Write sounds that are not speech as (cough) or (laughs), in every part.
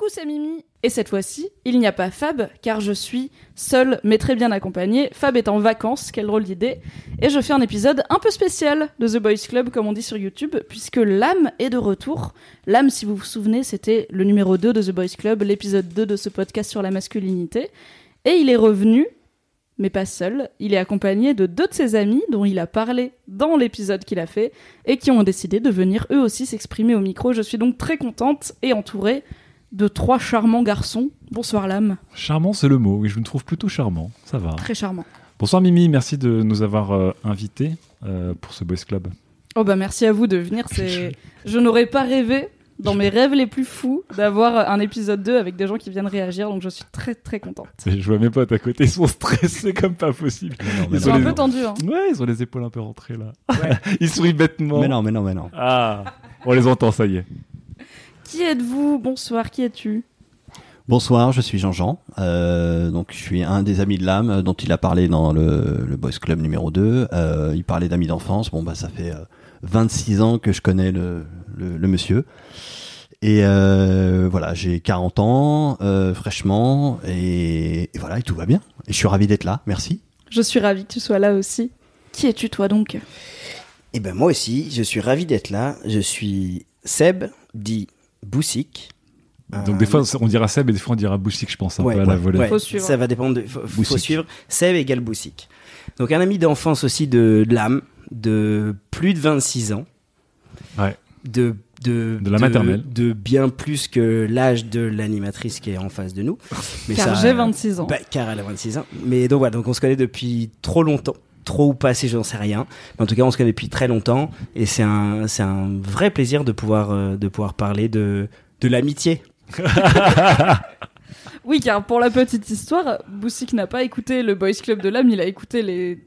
Coucou, c'est Mimi. Et cette fois-ci, il n'y a pas Fab, car je suis seule, mais très bien accompagnée. Fab est en vacances, quelle drôle d'idée. Et je fais un épisode un peu spécial de The Boys Club, comme on dit sur YouTube, puisque l'âme est de retour. L'âme, si vous vous souvenez, c'était le numéro 2 de The Boys Club, l'épisode 2 de ce podcast sur la masculinité. Et il est revenu, mais pas seul. Il est accompagné de deux de ses amis, dont il a parlé dans l'épisode qu'il a fait, et qui ont décidé de venir eux aussi s'exprimer au micro. Je suis donc très contente et entourée de trois charmants garçons. Bonsoir l'âme, Charmant, c'est le mot. Oui, je me trouve plutôt charmant. Ça va. très charmant. Bonsoir Mimi, merci de nous avoir euh, invités euh, pour ce Boys Club. Oh bah merci à vous de venir. (laughs) C'est, je n'aurais pas rêvé dans mes rêves les plus fous d'avoir un épisode 2 avec des gens qui viennent réagir, donc je suis très très contente. Je vois mes potes à côté, ils sont stressés (laughs) comme pas possible. Ils Ils sont ont un peu tendus. Hein. Ouais, ils ont les épaules un peu rentrées là. (laughs) ils sourient bêtement. Mais non, mais non, mais non. Ah, on les entend, ça y est. Qui êtes-vous? Bonsoir, qui es-tu? Bonsoir, je suis Jean-Jean. Euh, donc, je suis un des amis de l'âme dont il a parlé dans le, le Boys Club numéro 2. Euh, il parlait d'amis d'enfance. Bon, bah, ça fait euh, 26 ans que je connais le, le, le monsieur. Et euh, voilà, j'ai 40 ans, euh, fraîchement, et, et voilà, et tout va bien. Et je suis ravi d'être là. Merci. Je suis ravie que tu sois là aussi. Qui es-tu toi donc? Eh ben moi aussi, je suis ravi d'être là. Je suis Seb, dit Boussic. Donc des fois on dira Seb et des fois on dira Boussic, je pense, un Ouais, peu à la volée. ouais. Faut suivre. Ça va dépendre. De, faut, suivre. Seb égale Boussic. Donc un ami d'enfance aussi de, de l'âme, de plus de 26 ans. Ouais. De, de, De la maternelle. De bien plus que l'âge de l'animatrice qui est en face de nous. Mais Car j'ai 26 ans. Bah, car elle a 26 ans. Mais donc voilà, donc on se connaît depuis trop longtemps. Trop ou pas assez, j'en sais rien. Mais en tout cas, on se connaît depuis très longtemps. Et c'est un, c'est un vrai plaisir de pouvoir, euh, de pouvoir parler de, de l'amitié. (laughs) Oui, car pour la petite histoire, Boussic n'a pas écouté le Boys Club de l'âme, il a écouté les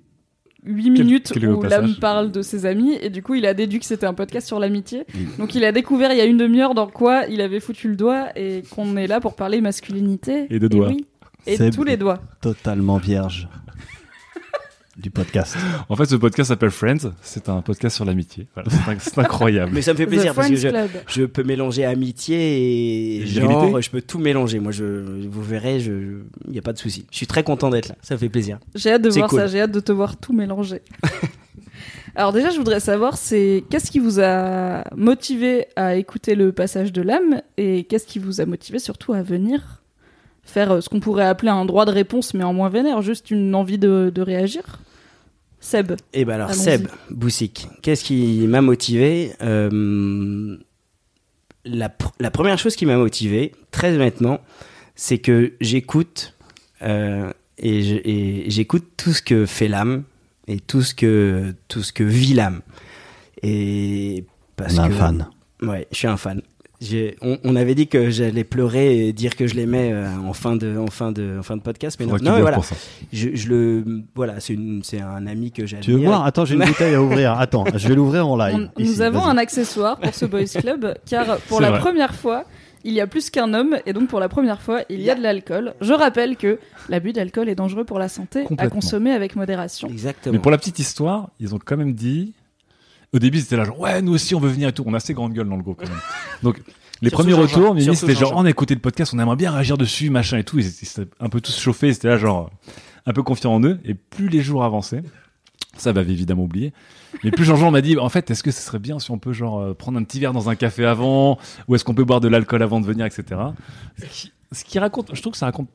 8 minutes où l'âme parle de ses amis, et du coup il a déduit que c'était un podcast sur l'amitié. Donc il a découvert il y a une demi-heure dans quoi il avait foutu le doigt, et qu'on est là pour parler masculinité. Et de doigts. oui. Et Seb tous les doigts. Totalement vierge du podcast. En fait, ce podcast s'appelle Friends. C'est un podcast sur l'amitié. Voilà, c'est inc- c'est incroyable. (laughs) Mais ça me fait plaisir parce que je, peux mélanger amitié et Et genre, virilité. je peux tout mélanger. Moi, je, vous verrez, il n'y a pas de souci. Je suis très content d'être là. Ça me fait plaisir. J'ai hâte de voir cool. ça, j'ai hâte de te voir tout mélanger. (laughs) Alors déjà, je voudrais savoir, c'est qu'est-ce qui vous a motivé à écouter le passage de l'âme et qu'est-ce qui vous a motivé surtout à venir faire euh, ce qu'on pourrait appeler un droit de réponse, mais en moins vénère, juste une envie de, de réagir? Seb, Et ben alors. Seb Boussic, qu'est-ce qui m'a motivé Euh, la, pr- la première chose qui m'a motivé, très honnêtement, c'est que j'écoute euh, et j'écoute tout ce que fait l'âme et tout ce que tout ce que vit l'âme. Et parce On a un que fan. Ouais, je suis un fan. On, on avait dit que j'allais pleurer et dire que je l'aimais euh, en fin de en fin de en fin de podcast, mais non, non, mais voilà. Je, je le voilà, c'est un ami que j'admire. Tu veux voir? Attends, j'ai une (laughs) bouteille à ouvrir. Attends, je vais l'ouvrir en live. on- ici, nous avons un accessoire pour ce Boys Club, car pour la vrai. première fois, il y a plus qu'un homme, et donc pour la première fois, il y a de l'alcool. Je rappelle que l'abus d'alcool est dangereux pour la santé, à consommer avec modération. Exactement. Mais pour la petite histoire, ils ont quand même dit. Au début, c'était là genre ouais, nous aussi on veut venir et tout. On a assez grande gueule dans le groupe quand même. Donc les Surtout premiers retours, c'était genre on a écouté le podcast, on aimerait bien réagir dessus, machin et tout. Ils étaient un peu tous chauffés, ils étaient là genre un peu confiants en eux. Et plus les jours avançaient, ça va évidemment oublier. Mais plus Jean-Jean m'a dit, en fait, est-ce que ce serait bien si on peut genre euh, prendre un petit verre dans un café avant, ou est-ce qu'on peut boire de l'alcool avant de venir, etc. Ce qui, ce qui raconte, je trouve que ça raconte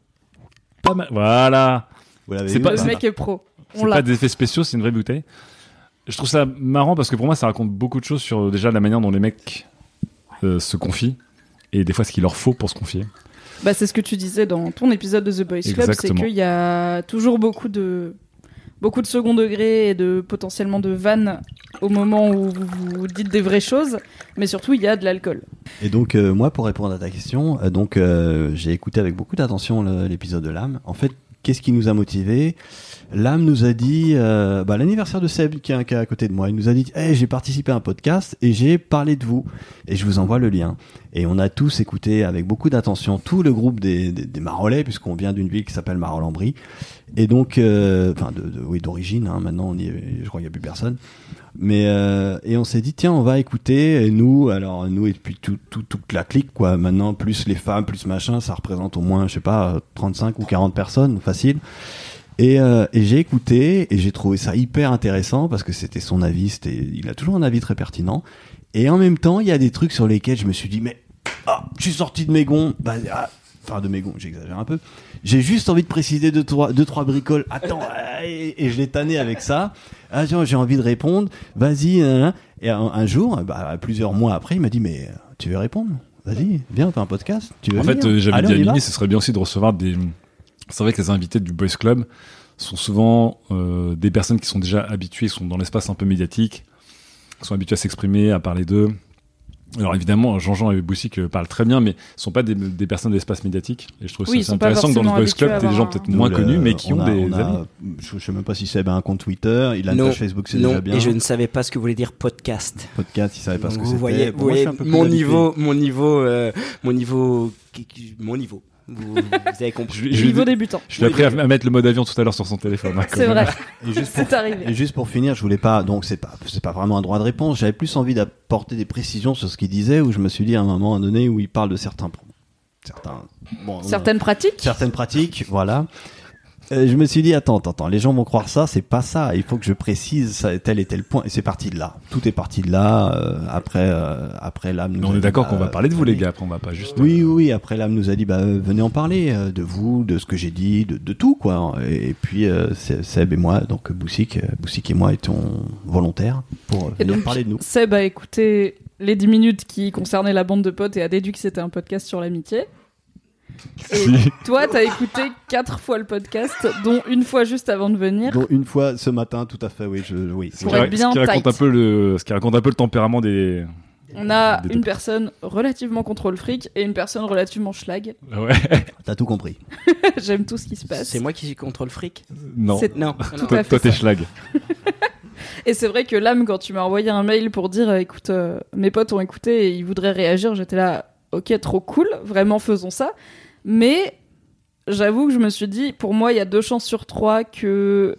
pas mal. Voilà. Vous l'avez C'est vu pas- ou Le c'est mec est pro. C'est pas des effets spéciaux, c'est une vraie bouteille. Je trouve ça marrant parce que pour moi, ça raconte beaucoup de choses sur euh, déjà la manière dont les mecs euh, se confient et des fois ce qu'il leur faut pour se confier. Bah, c'est ce que tu disais dans ton épisode de The Boys Club, c'est qu'il y a toujours beaucoup de beaucoup de second degré et de potentiellement de vannes au moment où vous, vous dites des vraies choses, mais surtout il y a de l'alcool. Et donc euh, moi pour répondre à ta question, euh, donc euh, j'ai écouté avec beaucoup d'attention l'épisode de l'âme. En fait, qu'est-ce qui nous a motivés? L'âme nous a dit, euh, bah, l'anniversaire de Seb qui est, à côté de moi, il nous a dit, hey, j'ai participé à un podcast et j'ai parlé de vous et je vous envoie le lien. Et on a tous écouté avec beaucoup d'attention tout le groupe des, des, des Marolais puisqu'on vient d'une ville qui s'appelle Marolles-en-Brie. Et donc, euh, enfin, de, de- oui, d'origine. hein, maintenant, on y est, je crois qu'il n'y a plus personne. Mais euh, et on s'est dit tiens on va écouter et nous alors nous et puis tout, tout, toute la clique quoi maintenant plus les femmes plus machin ça représente au moins je sais pas 35 ou 40 personnes facile et, euh, et j'ai écouté et j'ai trouvé ça hyper intéressant parce que c'était son avis c'était il a toujours un avis très pertinent. Et en même temps il y a des trucs sur lesquels je me suis dit mais ah je suis sorti de mes gonds bah, ah, enfin de mes gonds j'exagère un peu. J'ai juste envie de préciser deux trois deux trois bricoles. Attends (laughs) ah, et, et je l'ai tanné avec ça. Ah tiens, j'ai envie de répondre. Vas-y hein, hein. et un, un jour bah, plusieurs mois après il m'a dit mais tu veux répondre? Vas-y viens on fait un podcast. Tu veux En fait, venir? euh, j'avais dit à. Mimi, ce serait bien aussi de recevoir des. C'est vrai que les invités du Boys Club sont souvent euh, des personnes qui sont déjà habituées, sont dans l'espace un peu médiatique, sont habituées à s'exprimer, à parler d'eux. Alors évidemment, Jean-Jean et Boussic parlent très bien, mais ce sont pas des, des personnes de l'espace médiatique. Et je trouve Oui, ça intéressant que dans le Boys Club, t'aies des gens un- peut-être moins connus, mais qui on ont a- des on a- amis. Je, je sais même pas si Seb a un compte Twitter, il a une Non, page Facebook, c'est déjà bien. et je ne savais pas ce que voulait dire podcast. Podcast, il savait pas ce que vous c'était. voyez, Bon, vous moi, voyez un peu plus mon niveau, mon niveau, euh, mon niveau, mon niveau. Vous, vous avez compris. Je, Niveau débutant. je lui ai appris à, à mettre le mode avion tout à l'heure sur son téléphone. hein, C'est vrai, (laughs) Et juste (laughs) pour c'est arrivé. Et juste pour finir, je voulais pas, donc c'est pas, c'est pas vraiment un droit de réponse. J'avais plus envie d'apporter des précisions sur ce qu'il disait, où je me suis dit à un moment donné où il parle de certains, certains, bon, Certaines pratiques. certaines pratiques, voilà. Euh, je me suis dit attends, attends, attends, les gens vont croire ça, c'est pas ça. Il faut que je précise ça, tel et tel point. Et c'est parti de là. Tout est parti de là. euh, après, euh, après l'âme. nous Mais a on est d'accord bah, qu'on va parler de vous, les gars. Après, on va pas juste. Oui, oui, oui. Après, l'âme nous a dit, bah, euh, venez en parler euh, de vous, de ce que j'ai dit, de, de tout, quoi. Et, et puis, euh, c'est- Seb et moi, donc Boussic, euh, Boussic et moi étions volontaires pour euh, Et venir donc, parler de nous. Seb a écouté les 10 minutes qui concernaient la bande de potes et a déduit que c'était un podcast sur l'amitié. Si. toi, t'as écouté quatre fois le podcast, dont une fois juste avant de venir. Donc, une fois ce matin, tout à fait, oui, je, oui. Ce Pour qui, être bien ce qui raconte tight. un peu le, ce qui raconte un peu le tempérament des. On a des- une personne relativement contrôle fric et une personne relativement schlag. Ouais. (laughs) T'as tout compris. (laughs) J'aime tout ce qui se passe. C'est moi qui suis contrôle fric. Non. C'est- Non. Tout Toi, à fait toi, t'es schlag. (laughs) Et c'est vrai que l'âme, quand tu m'as envoyé un mail pour dire, euh, écoute, euh, mes potes ont écouté et ils voudraient réagir, j'étais là, ok, trop cool, vraiment faisons ça. Mais j'avoue que je me suis dit, pour moi, il y a deux chances sur trois que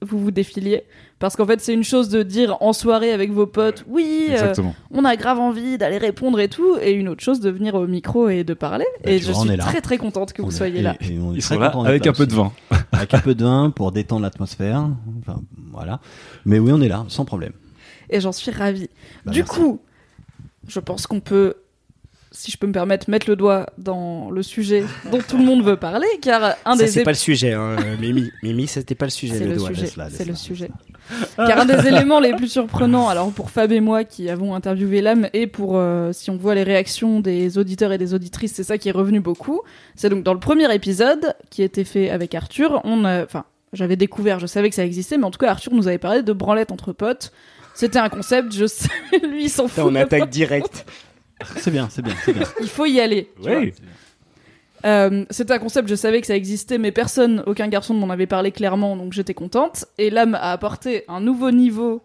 vous vous défiliez. Parce qu'en fait, c'est une chose de dire en soirée avec vos potes, oui, euh, on a grave envie d'aller répondre et tout, et une autre chose de venir au micro et de parler. Bah, et je vois, suis très très contente que vous est- soyez et- là. et on est Ils très sont là contents d'être avec là un peu de vin. Avec un peu de vin pour détendre l'atmosphère. Enfin, voilà. Mais oui, on est là, sans problème. Et j'en suis ravie. Bah, du merci. coup, je pense qu'on peut, si je peux me permettre, mettre le doigt dans le sujet dont tout le monde veut parler, car un Ça des c'est ép- pas le sujet, hein, euh, Mimi. Mimi, c'était pas le sujet. c'est le doigt. C'est le sujet. Car un des éléments les plus surprenants, alors pour Fab et moi qui avons interviewé l'âme, et pour euh, si on voit les réactions des auditeurs et des auditrices, c'est ça qui est revenu beaucoup. C'est donc dans le premier épisode qui été fait avec Arthur, on enfin, j'avais découvert, je savais que ça existait, mais en tout cas Arthur nous avait parlé de branlette entre potes. C'était un concept, je (laughs) sais, lui il s'en fout. on attaque direct. C'est bien, c'est bien, c'est bien. Il faut y aller. tu vois. Oui. Euh, c'était un concept, je savais que ça existait, mais personne, aucun garçon ne m'en avait parlé clairement, donc j'étais contente. Et l'âme a apporté un nouveau niveau.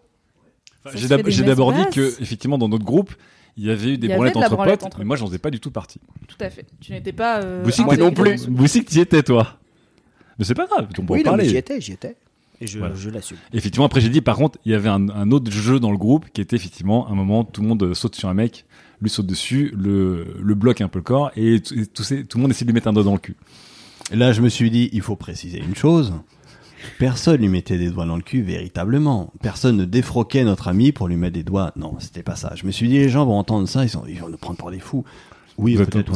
Ça J'ai se d'ab- fait des j'ai d'abord dit que, effectivement, dans notre groupe, il y avait eu des Il y avait branlettes de la entre branlette potes, entre mais moi, j'en faisais pas du tout partie. Tout à fait. Tu n'étais pas. Euh, Boussic, t'es des non grands. plus. Boussic, t'y étais, toi. Mais c'est pas grave, on peut Oui, en non, mais parler. j'y étais, j'y étais. Et je, Voilà. je l'assume. Effectivement, après j'ai dit, par contre, il y avait un, un autre jeu dans le groupe qui était effectivement un moment, tout le monde euh, saute sur un mec, lui saute dessus, le, le bloque un peu le corps, et, tout- et tout, ces- tout le monde essaie de lui mettre un doigt dans le cul. Et là, je me suis dit, il faut préciser une chose. Personne lui mettait des doigts dans le cul véritablement. Personne ne défroquait notre ami pour lui mettre des doigts. Non, c'était pas ça. Je me suis dit, les gens vont entendre ça, ils, sont, ils vont nous prendre pour des fous. Oui, peut-être.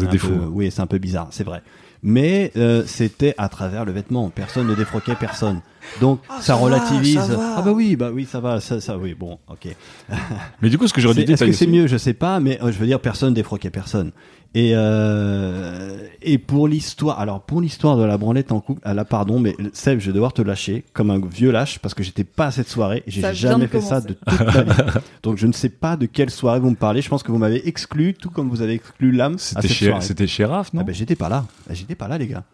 Oui, c'est un peu bizarre, c'est vrai. Mais euh, c'était à travers le vêtement. Personne ne défroquait personne. Donc Ah, ça, ça va, relativise. ça va. Ah bah oui, bah oui, ça va, ça, ça oui, bon, ok. (laughs) Mais du coup, ce que j'aurais C'est- dit, Est-ce que c'est mieux? Je sais pas, mais euh, je veux dire, personne défroquait personne. Et euh, et pour l'histoire, alors pour l'histoire de la branlette en couple, ah là pardon, mais Seb, je vais devoir te lâcher comme un vieux lâche parce que j'étais pas à cette soirée et j'ai jamais fait ça de toute ma vie. (laughs) Donc je ne sais pas de quelle soirée vous me parlez. Je pense que vous m'avez exclu, tout comme vous avez exclu l'âme. C'était chez, soirée. c'était chez Raph, non? Ah ben j'étais pas là. Ah, J'étais pas là, les gars.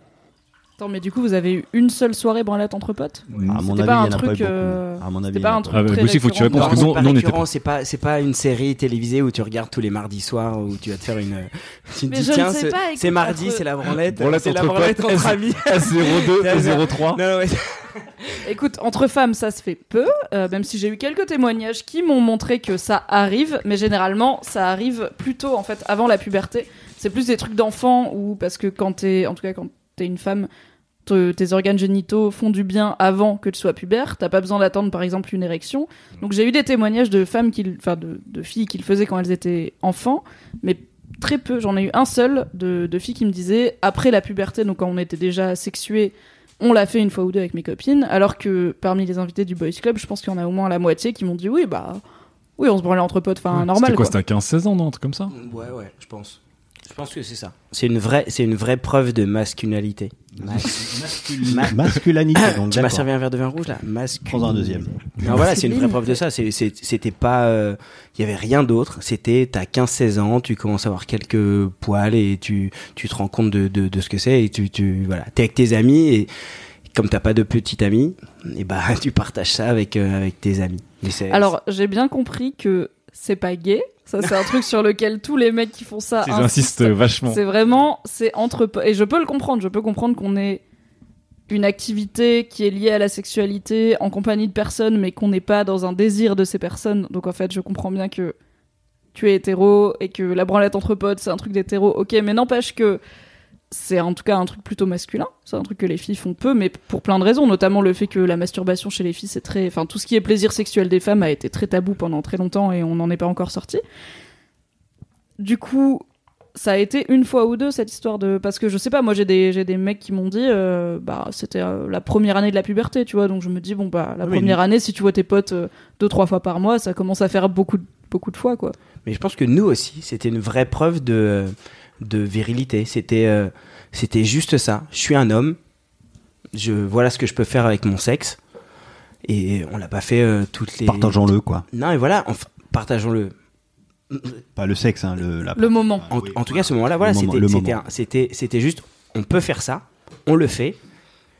Attends, mais du coup, vous avez eu une seule soirée branlette entre potes À mon avis, pas un truc, euh, À mon avis, pas un truc faut que tu répondes, parce que Non, c'est pas c'est pas une série télévisée où tu regardes tous les mardis soirs où tu vas te faire une tu te Mais dis tiens sais c'est- pas, écoute, c'est mardi c'est la branlette Branlette c'est la entre branlette entre (laughs) amis S02 et 03. non, non, ouais. (laughs) Écoute, entre femmes, ça se fait peu, euh, même si j'ai eu quelques témoignages qui m'ont montré que ça arrive, mais généralement, ça arrive plutôt, en fait, avant la puberté. C'est plus des trucs d'enfants ou parce que quand t'es, en tout cas, quand t'es une femme, te- tes organes génitaux font du bien avant que tu sois pubère. T'as pas besoin d'attendre, par exemple, une érection. Donc j'ai eu des témoignages de femmes qui, enfin, de, de filles qui le faisaient quand elles étaient enfants, mais très peu. J'en ai eu un seul de, de filles qui me disaient après la puberté, donc quand on était déjà sexué, on l'a fait une fois ou deux avec mes copines, alors que parmi les invités du Boys Club, je pense qu'il y en a au moins la moitié qui m'ont dit oui, bah oui, on se branlait entre potes, enfin normal. C'était quoi, quoi. C'était à 15-16 ans, non Un truc comme ça? Ouais ouais je pense je pense que c'est ça c'est une vraie c'est une vraie preuve de masculinité Ma- Masculinité. donc, tu m'as servi un verre de vin rouge là masculinité Prends un deuxième. Non, voilà, c'est une vraie preuve de ça. C'était pas, euh, il y avait rien d'autre. C'était, t'as 15-16 ans, tu commences à avoir quelques poils et tu, tu te rends compte de, de, de ce que c'est et tu, tu, voilà, t'es avec tes amis et comme t'as pas de petit ami, et bah, (laughs) tu partages ça avec, euh, avec tes amis. Alors j'ai bien compris que c'est pas gay. Ça c'est un truc sur lequel tous les mecs qui font ça Ils insistent vachement. C'est vraiment, c'est entre et je peux le comprendre. Je peux comprendre qu'on ait une activité qui est liée à la sexualité en compagnie de personnes, mais qu'on n'est pas dans un désir de ces personnes. Donc en fait, je comprends bien que tu es hétéro et que la branlette entre potes, c'est un truc d'hétéro. Ok, mais n'empêche que c'est en tout cas un truc plutôt masculin. C'est un truc que les filles font peu, mais pour plein de raisons, notamment le fait que la masturbation chez les filles, c'est très, enfin tout ce qui est plaisir sexuel des femmes a été très tabou pendant très longtemps et on n'en est pas encore sorti. Du coup, ça a été une fois ou deux cette histoire de parce que je sais pas moi j'ai des j'ai des mecs qui m'ont dit euh, bah c'était euh, la première année de la puberté tu vois donc je me dis bon bah la Oui, première année si tu vois tes potes euh, deux trois fois par mois ça commence à faire beaucoup beaucoup de fois quoi Mais je pense que nous aussi, c'était une vraie preuve de, de virilité. C'était, euh, c'était juste ça. Je suis un homme. Je voilà ce que je peux faire avec mon sexe. Et on l'a pas fait euh, toutes les. Partageons-le, quoi. Non, et voilà, enfin, partageons-le. Pas le sexe, hein, le, la- le moment En, Oui, en tout cas, ce moment-là, voilà, c'était, c'était, moment. un- c'était, c'était juste, on peut faire ça, on le fait,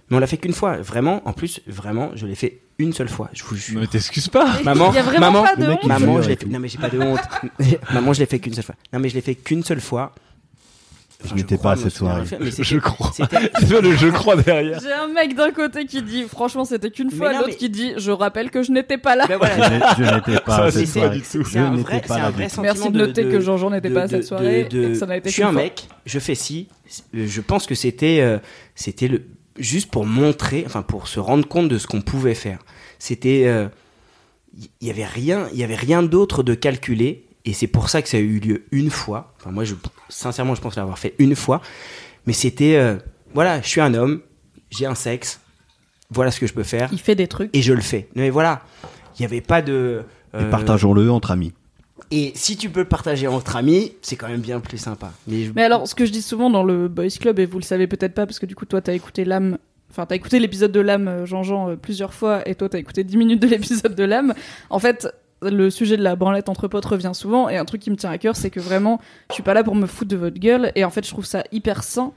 mais on l'a fait qu'une fois. Vraiment, en plus, vraiment, je l'ai fait une seule fois. Je vous jure. Mais t'excuses pas (laughs) Maman, il y a vraiment maman, pas de le mec, honte Maman, je l'ai fait. Non, mais j'ai pas de honte. (laughs) maman, je l'ai fait qu'une seule fois. Non, mais je l'ai fait qu'une seule fois. Enfin, Je n'étais pas à cette soirée. mais Je crois. (laughs) le je crois derrière. j'ai un mec d'un côté qui dit franchement c'était qu'une fois l'autre mais- qui dit je rappelle que je n'étais pas là Ben Je voilà. je n'étais pas à c'est cette c'est- soirée. c'est Je un vrai, pas un vrai sentiment merci de noter que Jean-Jean n'était pas à cette soirée de- et que ça n'a été Je suis un fois. mec, je fais ci. euh, Je pense que c'était, euh, c'était le juste pour montrer, enfin pour se rendre compte de ce qu'on pouvait faire. C'était, euh, il y avait rien, il y avait rien d'autre de calculé, et c'est pour ça que ça a eu lieu une fois. Enfin moi, je, sincèrement, je pense l'avoir fait une fois, mais c'était, euh, voilà, je suis un homme, j'ai un sexe, voilà ce que je peux faire, il fait des trucs et je le fais. Mais voilà, il n'y avait pas de. Et euh, partageons-le entre amis. et si tu peux le partager entre amis, c'est quand même bien plus sympa. Mais, je- Mais alors, ce que je dis souvent dans le Boys Club, et vous le savez peut-être pas, parce que du coup, toi, t'as écouté l'âme. Enfin, t'as écouté l'épisode de l'âme, euh, Jean-Jean, euh, plusieurs fois, et toi, t'as écouté 10 minutes de l'épisode de l'âme. En fait, le sujet de la branlette entre potes revient souvent, et un truc qui me tient à cœur, c'est que vraiment, je suis pas là pour me foutre de votre gueule, et en fait, je trouve ça hyper sain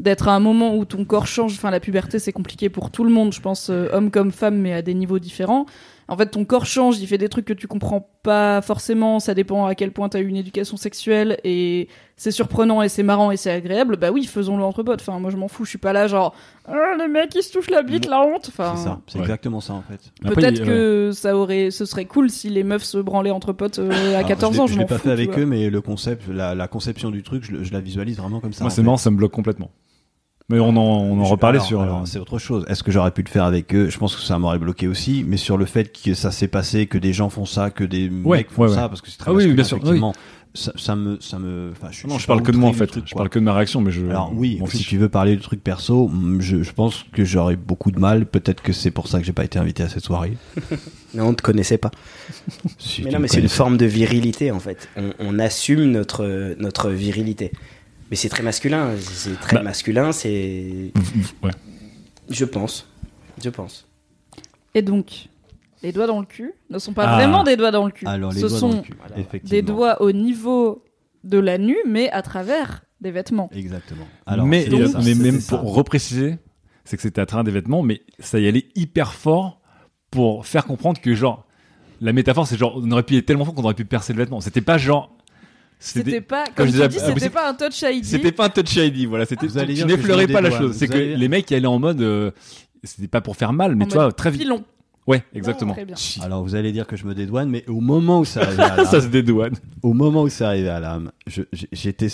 d'être à un moment où ton corps change. Enfin, la puberté, c'est compliqué pour tout le monde, je pense, euh, homme comme femme, mais à des niveaux différents. En fait, ton corps change, il fait des trucs que tu comprends pas forcément, ça dépend à quel point t'as eu une éducation sexuelle, et c'est surprenant et c'est marrant et c'est agréable, bah oui, faisons-le entre potes. Enfin, moi je m'en fous, je suis pas là genre, Ah, les mecs ils se touchent la bite, la honte. Enfin, C'est ça, c'est Ouais. exactement ça en fait. Peut-être il- que ça aurait, ce serait cool si les meufs se branlaient entre potes euh, à Alors, 14 je l'ai- ans. Je Je l'ai pas fous, fait tu avec eux, mais le concept, la, la conception du truc, je, le- je la visualise vraiment comme ça. Moi, c'est marrant, ça me bloque complètement. Mais on en, on en reparlait alors, sur. alors, euh, c'est autre chose. Est-ce que j'aurais pu le faire avec eux? Je pense que ça m'aurait bloqué aussi. Mais sur le fait que ça s'est passé, que des gens font ça, que des Ouais, mecs font ouais, ça, ouais. parce que c'est très Ah oui, bien sûr, effectivement. ça, ça me, ça me. enfin, je, Non, je parle que de moi en fait. truc, Je parle que de ma réaction, mais je. Alors oui, m'en si tu veux parler de trucs perso, mm, je, je pense que j'aurais beaucoup de mal. Peut-être que c'est pour ça que j'ai pas été invité à cette soirée. (laughs) Non, on te connaissait pas. Si Mais non, mais c'est une forme de virilité en fait. On, on assume notre, notre virilité. Mais c'est très masculin. C'est très Bah. masculin, c'est. Ouais. Je pense. Je pense. Et donc, les doigts dans le cul ne sont pas Ah. vraiment des doigts dans le cul. Alors les Ce doigts sont dans le cul, Voilà. des doigts au niveau de la nuit, mais à travers des vêtements. Exactement. mais ça, mais même ça. pour repréciser, c'est que c'était à travers des vêtements, mais ça y allait hyper fort pour faire comprendre que genre la métaphore c'est genre on aurait pu y aller tellement fort qu'on aurait pu percer le vêtement. C'était pas genre C'était pas, comme je dis, ah, c'était pas un touch ID. C'était pas un touch ID, voilà. C'était, je n'effleurais me pas la chose. C'est que les mecs qui allaient en mode, euh, c'était pas pour faire mal, mais tu vois, très vite. Pilon. Ouais, exactement. Très bien. Alors vous allez dire que je me dédouane, mais au moment où ça arrivait à (laughs) l'âme, Ça se dédouane. au moment où ça arrivait à l'âme, je- j'étais,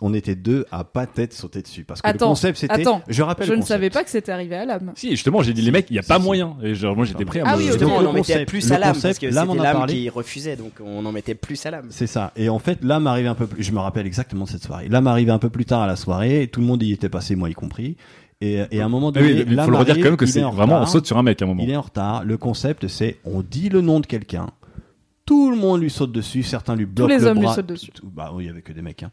on était deux à pas tête sauter dessus parce que Attends, le concept c'était, attends, je rappelle, Je le ne concept. savais pas que c'était arrivé à l'âme. Si, justement, j'ai dit les mecs, il y a pas si. moyen. Et genre, moi, j'étais prêt à Ah me. oui, Justement, ok. on Le en mettait concept- plus le à l'âme parce concept, que l'âme, c'était on a l'âme parlé. qui refusait, donc on en mettait plus à l'âme. C'est ça. Et en fait, l'âme arrivait un peu plus. Je me rappelle exactement de cette soirée. L'âme arrivait un peu plus tard à la soirée. Et tout le monde y était passé, moi y compris. Et, et à un moment Ah oui, donné, il faut le redire quand même que c'est est en vraiment, on saute sur un mec à un moment. Il est en retard. Le concept, c'est on dit le nom de quelqu'un. Tout le monde lui saute dessus. Certains lui bloquent les le hommes lui sautent dessus. Tout- Bah oui, il y avait que des mecs. Hein.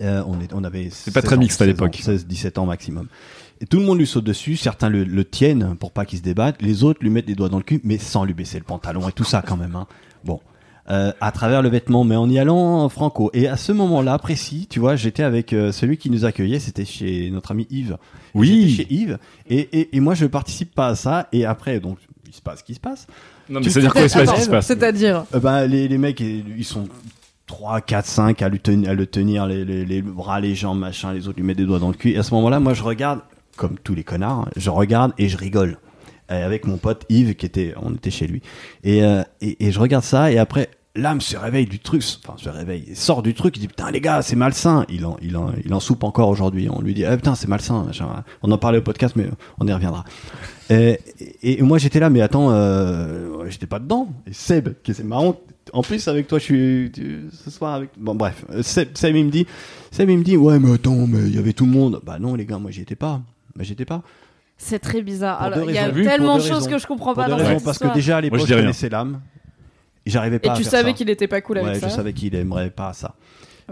Euh, on, est, on avait. C'est pas 16 très ans, mixte à 16 l'époque. ans, 16, 17 ans maximum. Et tout le monde lui saute dessus. Certains le, le tiennent pour pas qu'il se débatte. Les autres lui mettent les doigts dans le cul, mais sans lui baisser le pantalon et tout ça quand même. Hein. Bon. Euh, à travers le vêtement, mais en y allant franco. Et à ce moment-là précis, tu vois, j'étais avec euh, celui qui nous accueillait, c'était chez notre ami Yves. Oui. Chez Yves. Et, et, et moi, je participe pas à ça. Et après, donc, il se passe ce qui se passe. Non, mais c'est-à-dire quoi, il se passe, Attends, il se passe. C'est-à-dire, Euh, bah, les, les mecs, ils sont 3, 4, 5 à, lui tenir, à le tenir, les, les, les bras, les jambes, machin, les autres lui mettent des doigts dans le cul. Et à ce moment-là, moi, je regarde, comme tous les connards, je regarde et je rigole. Euh, avec mon pote Yves, qui était, on était chez lui. Et, euh, et, et je regarde ça, et après, l'âme se réveille du truc, enfin, se réveille, il sort du truc, il dit, putain, les gars, c'est malsain. Il en, il en, il en soupe encore aujourd'hui. On lui dit, ah, putain, c'est malsain. machin. On en parlait au podcast, mais on y reviendra. Et, et, et moi, j'étais là, mais attends, euh, j'étais pas dedans. Et Seb, qui c'est marrant, en plus, avec toi, je suis, tu- ce soir avec, bon, bref, Seb, Seb, il me dit, Seb, il me dit, ouais, mais attends, mais il y avait tout le monde. Bah non, les gars, moi, j'y étais pas. Bah, j'étais pas. c'est très bizarre. Pour Alors, il y a. Vu, tellement de choses que je comprends Pour pas deux dans raisons, cette parce que déjà, à l'époque, je connaissais l'âme. Et j'arrivais Et pas à tu faire savais ça. qu'il était pas cool avec Ouais, ça. je savais qu'il aimerait pas ça.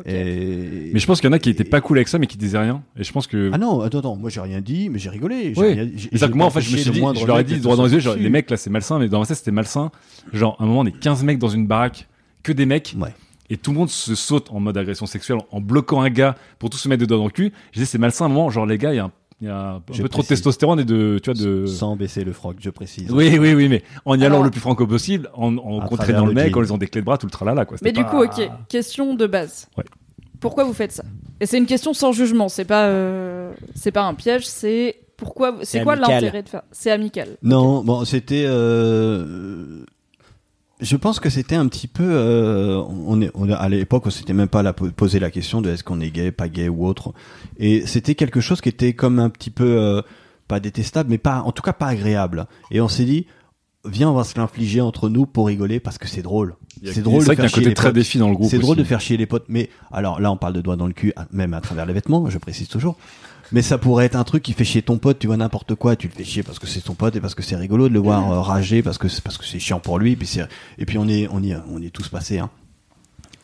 Et... Mais je pense qu'il y en a qui étaient pas cool avec ça, mais qui disaient rien. Et je pense que. Ah non, attends, attends, moi j'ai rien dit, mais j'ai rigolé. j'ai Oui. rien- j'ai- j'ai que moi, en fait, je me suis dit, je leur ai dit de droit dans les yeux, genre, les mecs là, c'est malsain, mais dans ma tête, c'était malsain. Genre, à un moment, on est 15 mecs dans une baraque, que des mecs, Ouais. et tout le monde se saute en mode agression sexuelle en bloquant un gars pour tous se mettre des doigts dans le cul. Je dis, c'est malsain à un moment, genre, les gars, il y a un, il y a un Je peu trop de testostérone et de, tu vois, de. Sans baisser le froc, je précise. Oui, oui, oui, mais en y allant Alors- le plus franco possible, en, en contraignant le le mec, en ont des clés de bras, tout le tralala, quoi. Mais du coup, ok, question de base. Ouais. Pourquoi vous faites ça? Et c'est une question sans jugement. C'est pas, euh, c'est pas un piège. C'est pourquoi. C'est quoi l'intérêt de faire? C'est amical. Non, bon, c'était. euh, Je pense que c'était un petit peu. euh, On est, on à l'époque, on s'était même pas la, posé la question de est-ce qu'on est gay, pas gay ou autre. Et c'était quelque chose qui était comme un petit peu euh, pas détestable, mais pas, en tout cas pas agréable. Et on s'est dit, viens, on va se l'infliger entre nous pour rigoler parce que c'est drôle. C'est drôle C'est vrai de qu'il y a un côté les très potes. défi dans le groupe. C'est drôle de faire chier les potes, mais alors là on parle de doigts dans le cul, même à travers les vêtements, je précise toujours. Mais ça pourrait être un truc qui fait chier ton pote, tu vois n'importe quoi, tu le fais chier parce que c'est ton pote et parce que c'est rigolo de le voir euh, rager parce que c'est parce que c'est chiant pour lui, et puis et puis on est on y on est tous passés. Hein.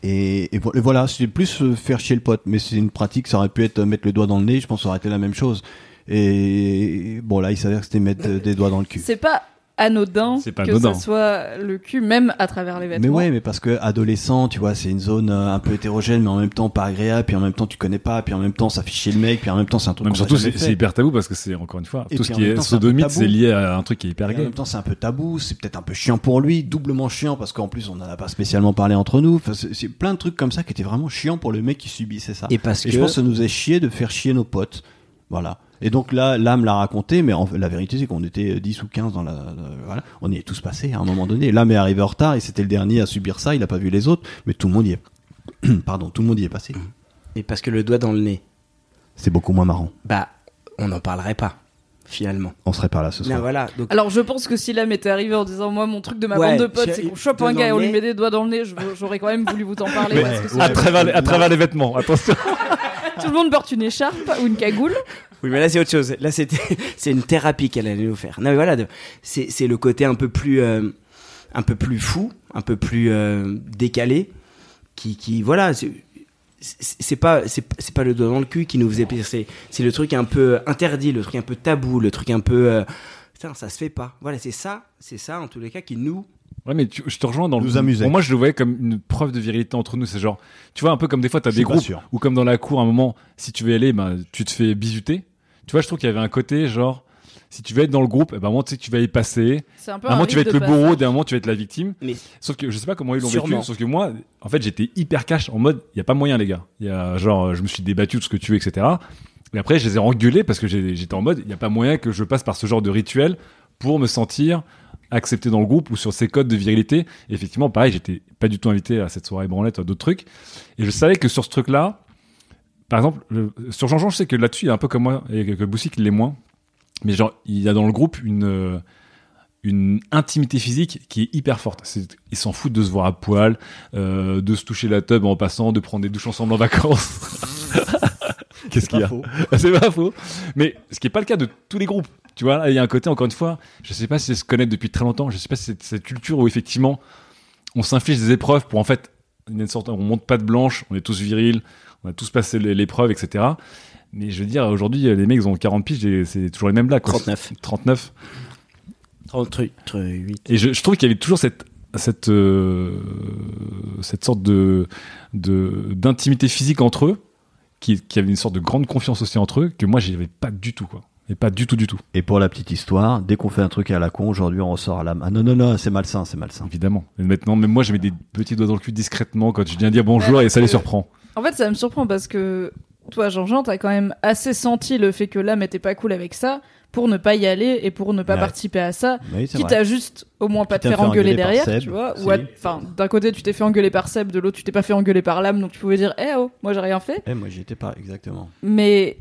Et, et vo- et voilà, c'est plus euh, faire chier le pote, mais c'est une pratique, ça aurait pu être euh, mettre le doigt dans le nez, je pense que ça aurait été la même chose. Et bon là, il s'avère que c'était mettre des doigts dans le cul. C'est pas anodin pas que anodin. ce soit le cul, même à travers les Mais vêtements. ouais, mais parce que adolescent, tu vois, c'est une zone euh, un peu hétérogène, mais en même temps pas agréable, puis en même temps tu connais pas, puis en même temps ça fait chier le mec, puis en même temps c'est un truc. Même surtout, c'est hyper tabou parce que c'est, encore une fois, Et tout ce en qui est sodomite, c'est lié à un truc qui est hyper Et en gay. même temps, c'est un peu tabou, c'est peut-être un peu chiant pour lui, doublement chiant parce qu'en plus on n'en a pas spécialement parlé entre nous. Enfin, c'est c'est plein de trucs comme ça qui étaient vraiment chiants pour le mec qui subissait ça. Et parce Et que je pense que ça nous a chié de faire chier nos potes. Voilà. Et donc là, l'âme l'a raconté, mais en la vérité c'est qu'on était 10 ou 15 dans la, voilà. On y est tous passés à un moment donné. L'âme est arrivé en retard et c'était le dernier à subir ça, il a pas vu les autres, mais tout le monde y est, (clears throat) pardon, tout le monde y est passé. et parce que le doigt dans le nez, C'est beaucoup moins marrant. bah on n'en parlerait pas. finalement. On serait pas là ce Non, soir. voilà. Donc, Alors je pense que si l'âme était arrivé en disant moi mon truc de ma Ouais, bande de potes c'est qu'on chope un gars et on lui met des doigts dans le nez, j'aurais quand même voulu vous en parler (laughs) Mais parce que c'est- à, travers les, à travers les vêtements, attention. (laughs) tout le monde porte une écharpe ou une cagoule. Oui, mais là c'est autre chose. Là (laughs) c'est une thérapie qu'elle allait nous faire. Non mais voilà, c'est le côté un peu plus euh, un peu plus fou, un peu plus euh, décalé, qui qui voilà. c'est- pas pas le doigt dans le cul qui nous faisait plaisir c'est le truc un peu interdit le truc un peu tabou le truc un peu euh, putain ça se fait pas voilà c'est ça c'est ça en tous les cas qui nous Ouais, mais tu- je te rejoins dans Nous le. amuser. Pour moi, je le voyais comme une preuve de virilité entre nous. C'est genre, tu vois, un peu comme des fois, t'as des groupes sûr. où, comme dans la cour, à un moment, si tu veux y aller, ben, tu te fais bisuter. Tu vois, je trouve qu'il y avait un côté, genre, si tu veux être dans le groupe, eh ben, à un moment, tu sais que tu vas y passer. C'est un peu À un moment, un tu vas être le de bourreau, d'un moment, tu vas être la victime. mais Sauf que je sais pas comment ils l'ont vécu. Sauf que moi, en fait, j'étais hyper cash en mode, il y a pas moyen, les gars. Il y a genre, je me suis débattu tout ce que tu veux, etc. Et après, je les ai engueulés parce que j'ai- j'étais en mode, il y a pas moyen que je passe par ce genre de rituel pour me sentir accepté dans le groupe ou sur ces codes de virilité. Et effectivement, pareil, j'étais pas du tout invité à cette soirée branlette ou à d'autres trucs. Et je savais que sur ce truc-là, par exemple, le- sur Jean-Jean, je sais que là-dessus, il est un peu comme moi, et que, Boussic, il l'est moins. Mais genre, il y a dans le groupe une, euh, une intimité physique qui est hyper forte. C'est- Ils s'en foutent de se voir à poil, euh, de se toucher la tub en passant, de prendre des douches ensemble en vacances. (laughs) Qu'est-ce qu'il y a (laughs) C'est pas faux. Mais ce qui est pas le cas de tous les groupes. Tu vois, il y a un côté, encore une fois, je sais pas si c'est se connaître depuis très longtemps, je sais pas si c'est cette culture où effectivement, on s'inflige des épreuves pour en fait, une sorte, on monte pas de blanche, on est tous virils, on a tous passé l'é- l'épreuve, etc. Mais je veux dire, aujourd'hui, les mecs, ils ont 40 piges et c'est toujours les mêmes blagues. quoi. 39 39. 38 Et je, je trouve qu'il y avait toujours cette cette euh, cette sorte de de d'intimité physique entre eux, qui, qui avait une sorte de grande confiance aussi entre eux, que moi j'y avais pas du tout quoi. Et pas du tout du tout, Et pour la petite histoire, dès qu'on fait un truc à la con, aujourd'hui on ressort à la Ah non, non, non, c'est malsain, c'est malsain. évidemment. Et maintenant, même moi, je mets des petits doigts dans le cul discrètement quand je viens dire bonjour Ouais, et ça les surprend. En fait, ça me surprend parce que toi, Jean-Jean, t'as quand même assez senti le fait que l'âme était pas cool avec ça pour ne pas y aller et pour ne pas Ouais. participer à ça. Oui, c'est Quitte vrai. à juste au moins pas te faire engueuler derrière, Seb, tu vois. si. Ou à- enfin, d'un côté tu t'es fait engueuler par Seb, de l'autre tu t'es pas fait engueuler par l'âme, donc tu pouvais dire, eh oh, moi j'ai rien fait. Eh, moi j'y étais pas, exactement. Mais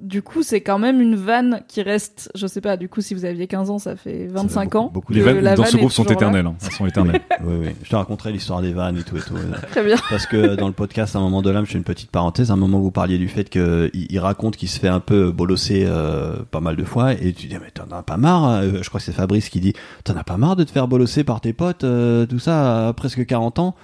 du coup, c'est quand même une vanne qui reste, je sais pas, du coup, si vous aviez 15 ans, ça fait 25 beaucoup- ans. beaucoup que Les vannes la dans vanne ce groupe sont éternelles. hein. Elles sont éternelles. (laughs) Oui, oui. Je te raconterai l'histoire des vannes et tout et tout. (laughs) Très bien. Parce que dans le podcast, à un moment de l'âme, je fais une petite parenthèse, à un moment où vous parliez du fait qu'il il raconte qu'il se fait un peu bolosser euh, pas mal de fois, et tu dis, mais t'en as pas marre hein Je crois que c'est Fabrice qui dit, t'en as pas marre de te faire bolosser par tes potes, euh, tout ça, à presque 40 ans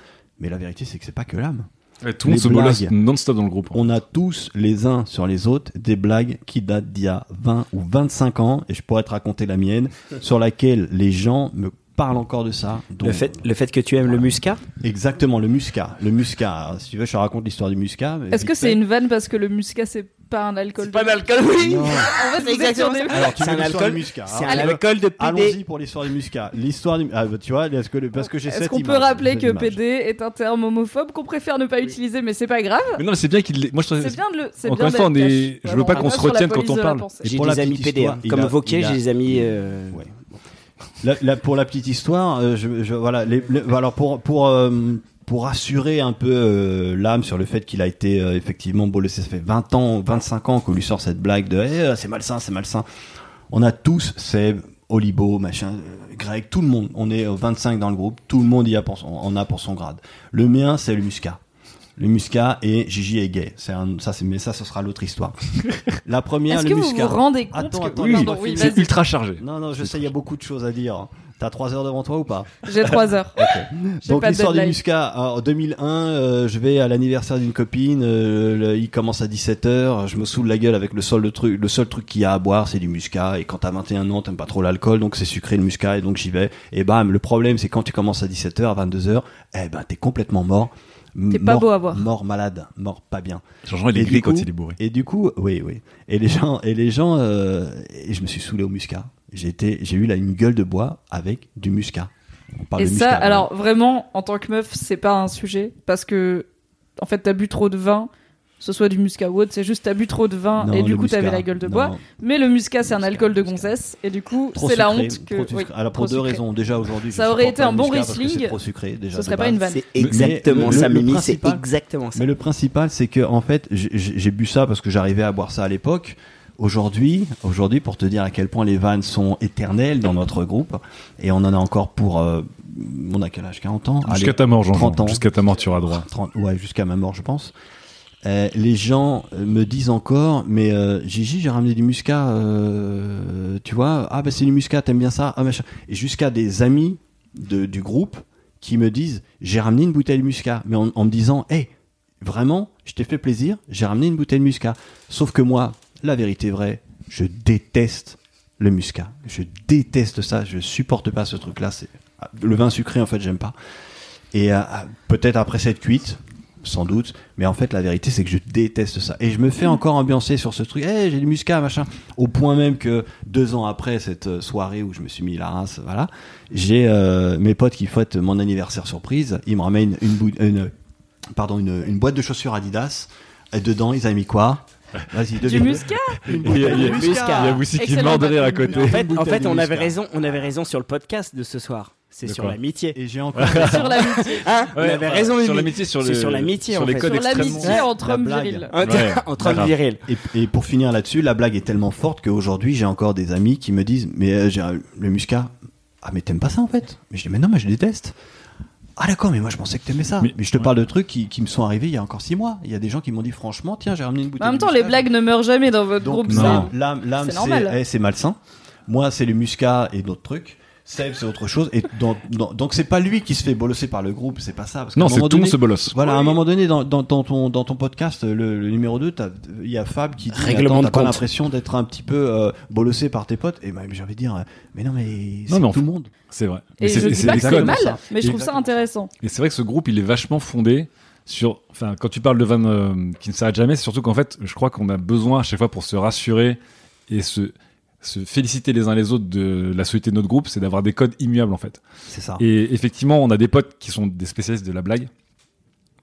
Mais la vérité, c'est que c'est pas que l'âme. Tout le monde se blagues. non-stop dans le groupe. On a tous, les uns sur les autres, des blagues qui datent d'il y a 20 ou 25 ans, et je pourrais te raconter la mienne, (laughs) sur laquelle les gens me parlent encore de ça. Donc, le fait le fait que tu aimes le muscat Exactement, le muscat. Le muscat. Alors, si tu veux, je te raconte l'histoire du muscat. Est-ce que c'est une vanne parce que le muscat c'est pas un alcool de- d'alcool oui Non. En fait, sur des- Alors, tu C'est un alcool muscat. c'est un alcool de PD Allons-y pour l'histoire du muscat. L'histoire du. Ah, bah, tu vois, est-ce que, parce que j'ai Est-ce cette qu'on peut rappeler que. PD est un terme homophobe qu'on préfère ne pas utiliser, mais c'est pas grave. Mais non, mais c'est bien qu'il. Moi, je trouve. C'est bien de le. c'est Encore une fois, on est- je veux pas on qu'on se retienne quand on parle. j'ai des amis PD hein. il comme Vauquier j'ai des amis euh, Ouais. Pour la petite histoire, euh, voilà, alors pour pour euh, pour rassurer un peu euh, l'âme sur le fait qu'il a été effectivement bolossé, ça fait 20 ans, 25 ans qu'on lui sort cette blague de Eh, c'est malsain, c'est malsain. On a tous Seb, Olibo, machin, Greg, tout le monde. On est euh, 25 dans le groupe, tout le monde y a pour son, a pour son grade. Le mien, c'est le muscat. Le muscat et Gigi est gay. C'est un, ça, c'est mais ça, ce sera l'autre histoire. (laughs) La première, Est-ce le que vous muscat. vous rendez compte Attends, que attends, oui, laisse-moi pardon, oui, finir. C'est ultra chargé. Non, non, je sais, il y a beaucoup de choses à dire. T'as trois heures devant toi ou pas? J'ai 3 heures. (laughs) J'ai Donc pas l'histoire du. Muscat, en 2001, euh, je vais à l'anniversaire d'une copine, euh, le- il commence à 17h, je me saoule la gueule avec le seul, le truc, le seul truc qu'il y a à boire, c'est du Muscat, et quand t'as 21 ans, t'aimes pas trop l'alcool, donc c'est sucré le Muscat, et donc j'y vais, et bam, le problème c'est quand tu commences à 17h, à 22h, eh ben t'es complètement mort. T'es pas Mort- beau à voir. Mort malade, mort pas bien. Jean-Jean, il est Et gris du quand coup- il est bourré. Et du coup, oui, oui. Et les gens, et les gens, euh, et je me suis saoulé au muscat. J'ai été, j'ai eu là une gueule de bois avec du muscat. On parle Et de ça, muscat, alors vraiment, en tant que meuf, c'est pas un sujet parce que en fait, t'as bu trop de vin, ce soit du muscat ou autre, c'est juste t'as bu trop de vin Non, et du coup t'avais muscat, la gueule de non. bois. Mais le muscat, c'est un alcool de gonzesse et du coup, c'est la honte que. trop sucré. oui, Alors trop pour deux sucré. raisons. Déjà aujourd'hui, Ça aurait été un bon Riesling, C'est trop sucré déjà. Ce serait pas une vanne. c'est exactement le- ça Mimi c'est principal- exactement ça Mais le principal, c'est que en fait, j'ai- bu ça parce que j'arrivais à boire ça à l'époque. Aujourd'hui, aujourd'hui, pour te dire à quel point les vannes sont éternelles dans notre groupe, et on en a encore pour, euh, on a quel âge 40 ans? Jusqu'à ta mort, Jean. 30 ans. Jusqu'à ta mort, tu auras droit. 30, ouais, jusqu'à ma mort, je pense. Euh, les gens euh, me disent encore, mais euh, Gigi, j'ai ramené du muscat, tu vois, ah ben c'est du muscat, t'aimes bien ça, ah machin. Et jusqu'à des amis du groupe qui me disent, j'ai ramené une bouteille de muscat, mais en, me disant, hé, vraiment, je t'ai fait plaisir, j'ai ramené une bouteille de muscat. Sauf que moi, la vérité vraie, je déteste le muscat. Je déteste ça, je supporte pas ce truc-là. C'est le vin sucré en fait, j'aime pas. Et euh, peut-être après cette cuite, sans doute, mais en fait la vérité c'est que je déteste ça. Et je me fais encore ambiancer sur ce truc. Eh, j'ai du muscat, machin. Au point même que deux ans après cette euh, soirée où je me suis mis la race, voilà, j'ai euh, mes potes qui fêtent mon anniversaire surprise. Ils me ramènent une, bou- une pardon une, une boîte de chaussures Adidas. Et dedans ils avaient mis quoi? Vas-y, Du muscat Il y a, il y qui Excellent mord de rire à côté. En fait, en fait on avait raison, on avait raison sur le podcast de ce soir. C'est sur l'amitié. Et j'ai encore sur l'amitié. Hein on Ouais, avait enfin, raison, sur l'amitié, sur C'est le- sur l'amitié, sur en les fait. codes l'amitié entre La hommes blague. virils. Entre, Ouais, entre hommes virils. Et, et pour finir là-dessus, la blague est tellement forte qu'aujourd'hui, j'ai encore des amis qui me disent Mais euh, j'ai un- le muscat, ah, mais t'aimes pas ça en fait? Mais je dis Mais non, mais je déteste. Ah, d'accord, mais moi je pensais que t'aimais ça. Mais, Mais- je te ouais. parle de trucs qui, qui me sont arrivés il y a encore six mois. Il y a des gens qui m'ont dit Franchement, tiens, j'ai ramené une bouteille En même de temps, les blagues ne meurent jamais dans votre Donc, groupe. non. l'âme, eh, c'est malsain. Moi, c'est le muscat et d'autres trucs. Seb, c'est autre chose. Et dans- dans- donc, c'est pas lui qui se fait bolosser par le groupe, c'est pas ça. Parce Non, c'est tout le monde se bolosse. Voilà, à un moment donné, dans, dans, dans ton, dans ton podcast, le, le numéro 2, t'as- il y a Fab qui dit Règlement T'as pas l'impression d'être un petit peu euh, bolossé par tes potes Et ben, j'ai envie de dire euh, Mais non, mais c'est Non, mais en tout le fait- monde. C'est vrai. Et Mais je dis pas que c'est mal, ça. mais je Et- trouve ça intéressant. Et c'est vrai que ce groupe, il est vachement fondé sur. Enfin, quand tu parles de vannes euh, qui ne s'arrêtent jamais, c'est surtout qu'en fait, je crois qu'on a besoin à chaque fois pour se rassurer et se, se féliciter les uns les autres de la solidité de notre groupe, c'est d'avoir des codes immuables en fait. C'est ça. Et effectivement, on a des potes qui sont des spécialistes de la blague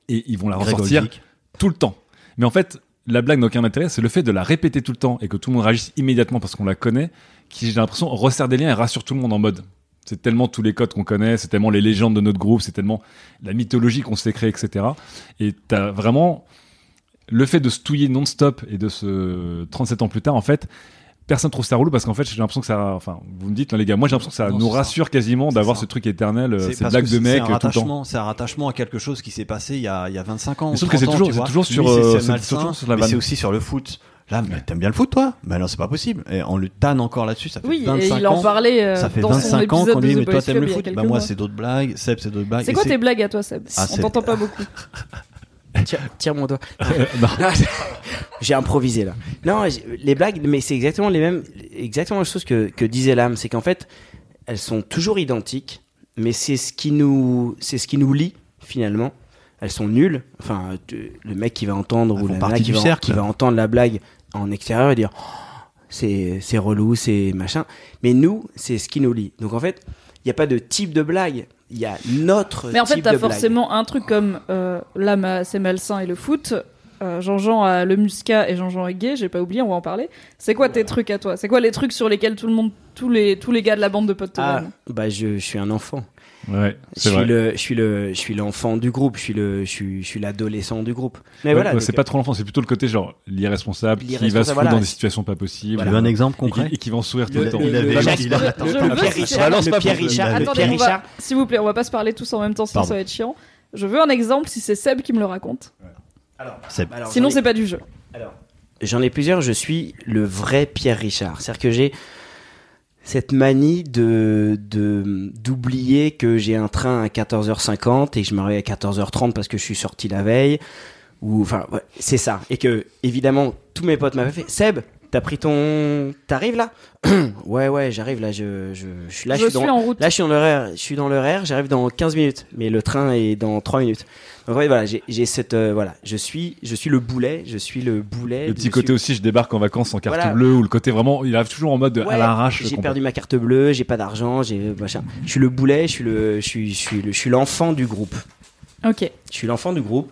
et ils vont la ressortir tout le temps. Mais en fait, la blague n'a aucun intérêt, c'est le fait de la répéter tout le temps et que tout le monde réagisse immédiatement parce qu'on la connaît, qui j'ai l'impression resserre des liens et rassure tout le monde en mode. C'est tellement tous les codes qu'on connaît, c'est tellement les légendes de notre groupe, c'est tellement la mythologie qu'on s'est créée, etc. Et t'as vraiment le fait de se touiller non-stop et de se 37 ans plus tard, en fait, personne trouve ça relou parce qu'en fait, j'ai l'impression que ça, enfin, vous me dites, hein, les gars, moi j'ai l'impression que ça Non, nous ça. rassure quasiment d'avoir ce truc éternel, euh, C'est ces blagues de un euh, tout le temps. rattachement, C'est un rattachement à quelque chose qui s'est passé il y a, il y a 25 ans. Mais sauf que c'est 30 ans, toujours- sur, euh, toujours sur mais c'est aussi sur le foot. Là, mais t'aimes bien le foot, toi? Ben non, c'est pas possible. Et on le tanne encore là-dessus. Ça fait Oui, 25 et il en parlait euh, Ça fait dans son 25 ans épisode qu'on de dit, mais toi t'aimes le foot Bah moi c'est d'autres blagues, Seb c'est d'autres blagues. C'est quoi tes blagues à toi, Seb? Ah, On t'entend pas beaucoup. (laughs) Tire, tire mon doigt. (laughs) Non, j'ai improvisé là. Non, les blagues, mais c'est exactement les mêmes, exactement la chose que, que disait l'âme, c'est qu'en fait, elles sont toujours identiques, mais c'est ce qui nous, c'est ce qui nous lie finalement. Elles sont nulles. Enfin, le mec qui va entendre Elles ou la partie qui va, qui va entendre la blague en extérieur et dire Oh, c'est c'est relou, c'est machin. Mais nous, c'est ce qui nous lie. Donc en fait, il n'y a pas de type de blague. Il y a notre Mais en fait, t'as blague. forcément un truc comme euh, là, ma- c'est malsain et le foot. Euh, Jean-Jean a le muscat et Jean-Jean est gay, j'ai pas oublié, on va en parler. C'est quoi tes trucs à toi? C'est quoi les trucs sur lesquels tout le monde, tous les, tous les gars de la bande de potes te Ah, bah je, je suis un enfant. Ouais, Je suis vrai. le, je suis le, je suis l'enfant du groupe. Je suis le, je suis, je suis l'adolescent du groupe. Mais Ouais, voilà. ouais, c'est pas trop l'enfant, c'est plutôt le côté genre l'irresponsable qui va se foutre voilà. dans des situations pas possibles. Tu veux un exemple et qui, concret et qui va en sourire tout Le- le temps. Il avait- il a- Jacques- il a- Je attends, veux le Pierre Richard, le Pierre avait- Attendez, Pierre Richard. s'il vous plaît, on va pas se parler tous en même temps, sinon ça va être chiant. Je veux un exemple si c'est Seb qui me le raconte. Alors, Sinon, c'est pas du jeu. Alors, j'en ai plusieurs. Je suis le vrai Pierre Richard. C'est-à-dire que j'ai cette manie de d'oublier que j'ai un train à 14h50 et que je réveille à 14h30 parce que je suis sorti la veille. Ou enfin, c'est ça. Et que évidemment, tous mes potes m'avaient fait. Seb, t'as pris ton, t'arrives là? (clears throat) Ouais, ouais, j'arrive là. Je, je, je suis là. je suis suis dans, en route. Là, je suis dans l'horaire. Je suis dans l'horaire. J'arrive dans 15 minutes, mais le train est dans 3 minutes. Donc ouais, voilà, j'ai cette euh, voilà, je suis je suis le boulet, je suis le boulet. Le petit côté aussi, je débarque en vacances en carte Voilà. bleue, ou le côté vraiment, il arrive toujours en mode Ouais, à l'arrache. J'ai perdu ma carte bleue, j'ai pas d'argent, j'ai machin. Je suis le boulet, je suis le je suis je suis le je suis l'enfant du groupe. Ok. Je suis l'enfant du groupe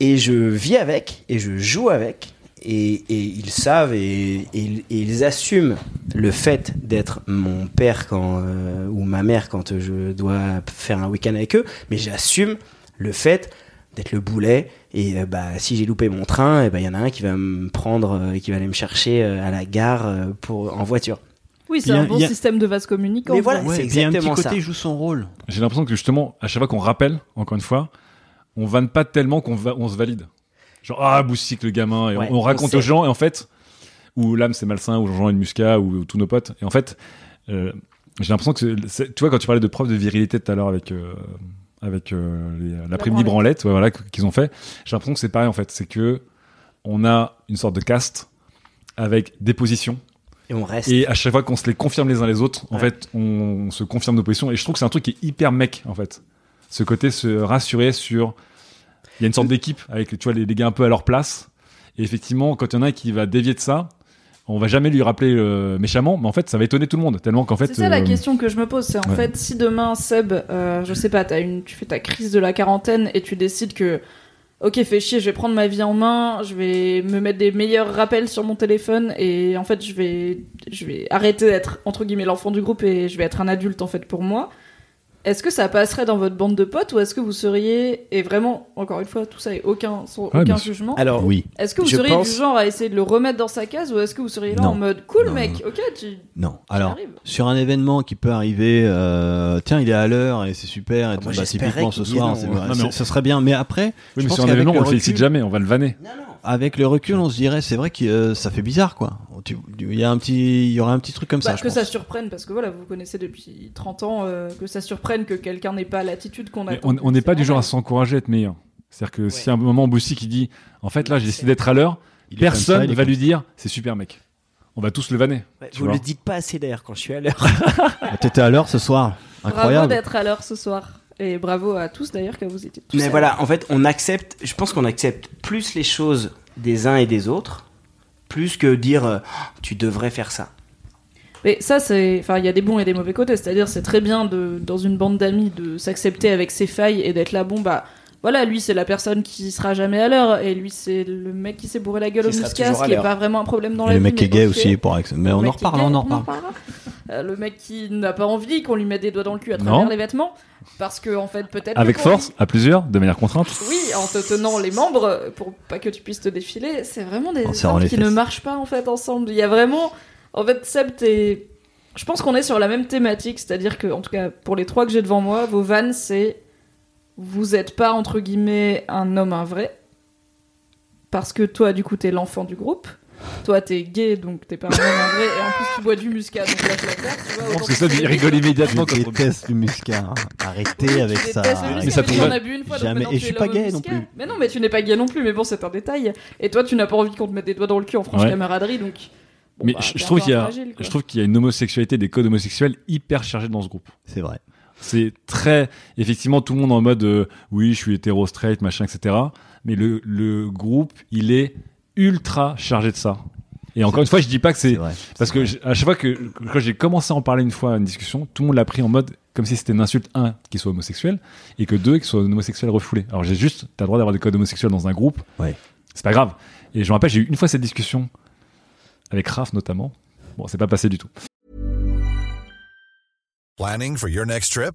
et je vis avec et je joue avec et, et ils savent et, et ils- et ils assument le fait d'être mon père quand euh, ou ma mère quand je dois faire un week-end avec eux, mais j'assume le fait d'être le boulet, Et euh, bah, si j'ai loupé mon train, il ben, y en a un qui va me prendre euh, et qui va aller me chercher euh, à la gare euh, pour, en voiture. Oui, c'est Il un bon il a- système de vase communicant. Mais voilà, quoi. c'est il a un petit exactement côté ça. il joue son rôle. J'ai l'impression que justement, à chaque fois qu'on rappelle, encore une fois, on vanne pas tellement qu'on va, on se valide. Genre, ah, Boussic, le gamin, et Ouais, on, on on raconte aux gens, et en fait, ou l'âme c'est malsain, ou Jean-Jean et Muscat, ou, tous nos potes. Et en fait, euh, j'ai l'impression que, tu vois, quand tu parlais de preuve de virilité tout à l'heure avec, euh, avec euh, les- l'après-midi branlette, ouais, voilà, qu'ils ont fait, j'ai l'impression que c'est pareil en fait. C'est que on a une sorte de caste avec des positions. Et on reste. Et à chaque fois qu'on se les confirme les uns les autres, en fait, on, on se confirme nos positions. Et je trouve que c'est un truc qui est hyper mec, en fait. Ce côté se rassurer sur. Il y a une sorte d'équipe avec, tu vois, les, les gars un peu à leur place. Et effectivement, quand il y en a un qui va dévier de ça, on va jamais lui rappeler euh, méchamment, mais en fait, ça va étonner tout le monde. Tellement qu'en fait. C'est ça la euh, question que je me pose. C'est en ouais. fait, si demain, Seb, euh, je sais pas, as une, tu fais ta crise de la quarantaine et tu décides que, ok, fais chier, je vais prendre ma vie en main, je vais me mettre des meilleurs rappels sur mon téléphone et en fait, je vais, je vais arrêter d'être, entre guillemets, l'enfant du groupe et je vais être un adulte, en fait, pour moi. Est-ce que ça passerait dans votre bande de potes ou est-ce que vous seriez, et vraiment, encore une fois, tout ça est aucun, sans Ouais, aucun jugement, Alors, Oui. est-ce que vous je seriez pense- du genre à essayer de le remettre dans sa case ou est-ce que vous seriez là Non. en mode cool Non, mec, ok, tu, Non. Alors, arrives. sur un événement qui peut arriver, euh, tiens, il est à l'heure et c'est super. Et tout, moi, bah, typiquement ce soir, ce serait bien. Mais après, Oui, je mais pense sur un qu'avec événement, le on le félicite jamais, on va le vanner. Avec le recul, on se dirait, c'est vrai que euh, ça fait bizarre, quoi. Il y a un petit, il y aurait un petit truc comme Bah, ça. je que pense. ça surprenne, parce que voilà, vous connaissez depuis 30 ans, euh, que ça surprenne que quelqu'un n'ait pas l'attitude qu'on a. On n'est pas du genre à s'encourager à être meilleur. C'est-à-dire que si à un moment Boussy qui dit, en fait, là, j'ai décidé d'être à l'heure, personne est va lui dire, c'est super mec. On va tous le vanner. Ouais, vous vois. le dites pas assez d'ailleurs quand je suis à l'heure. ça. (laughs) T'étais à l'heure ce soir. Bravo Incroyable. d'être à l'heure ce soir. Et bravo à tous d'ailleurs que vous étiez tous. Mais voilà, en fait, on accepte, je pense qu'on accepte plus les choses des uns et des autres, plus que dire euh, tu devrais faire ça. Mais ça, c'est. Enfin, il y a des bons et des mauvais côtés. C'est-à-dire, c'est très bien de, dans une bande d'amis de s'accepter avec ses failles et d'être là, bon, bah. Voilà, lui c'est la personne qui sera jamais à l'heure et lui c'est le mec qui s'est bourré la gueule Qui au à qui est pas vraiment un problème dans Et la le vie. mec qui est gay aussi, pour mais Le on en mec reparle, on en reparle. Euh, le mec qui n'a pas envie qu'on lui mette des doigts dans le cul à Non. travers les vêtements, parce que en fait peut-être. que Avec pour force, à plusieurs, de manière contrainte. Oui, en te tenant les membres pour pas que tu puisses te défiler, c'est vraiment des En serrant hommes les qui ne fesses. marchent pas en fait ensemble. Il y a vraiment, en fait, Seb, t'es. Je pense qu'on est sur la même thématique, c'est-à-dire que, en tout cas, pour les trois que j'ai devant moi, vos vannes, c'est vous êtes pas entre guillemets un homme un vrai, parce que toi, du coup, t'es l'enfant du groupe. Toi, t'es gay, donc t'es pas un homme un vrai, et en plus tu bois du muscat, donc la tu vois. Que ça, il tu- rigole immédiatement quand Je on déteste le muscat. hein. Arrêtez Oui, avec ça. muscat, Mais ça pourrait- en as bu une fois, donc Jamais. maintenant Et tu je es suis pas l'homme gay non muscat. plus. Mais non, mais tu n'es pas gay non plus, mais bon, c'est un détail. Et toi, tu n'as pas envie qu'on te mette des doigts dans le cul en franche Ouais. camaraderie, donc. bon, Mais bah, je, t'es je un trouve peu qu'il y a, fragile, quoi. je trouve qu'il y a une homosexualité, des codes homosexuels hyper chargés dans ce groupe. C'est vrai. C'est très, effectivement, tout le monde en mode, euh, oui, je suis hétéro, straight, machin, etc. Mais le, le groupe, il est ultra chargé de ça. Et encore une fois, je dis pas que C'est parce que à chaque fois que quand j'ai commencé à en parler une fois à une discussion, tout le monde l'a pris en mode comme si c'était une insulte un qu'il soit homosexuel et que deux qu'il soit un homosexuel refoulé. Alors j'ai juste t'as le droit d'avoir des codes homosexuels dans un groupe. Ouais. C'est pas grave. Et je me rappelle j'ai eu une fois cette discussion avec Raph notamment. Bon, c'est pas passé du tout. Planning for your next trip?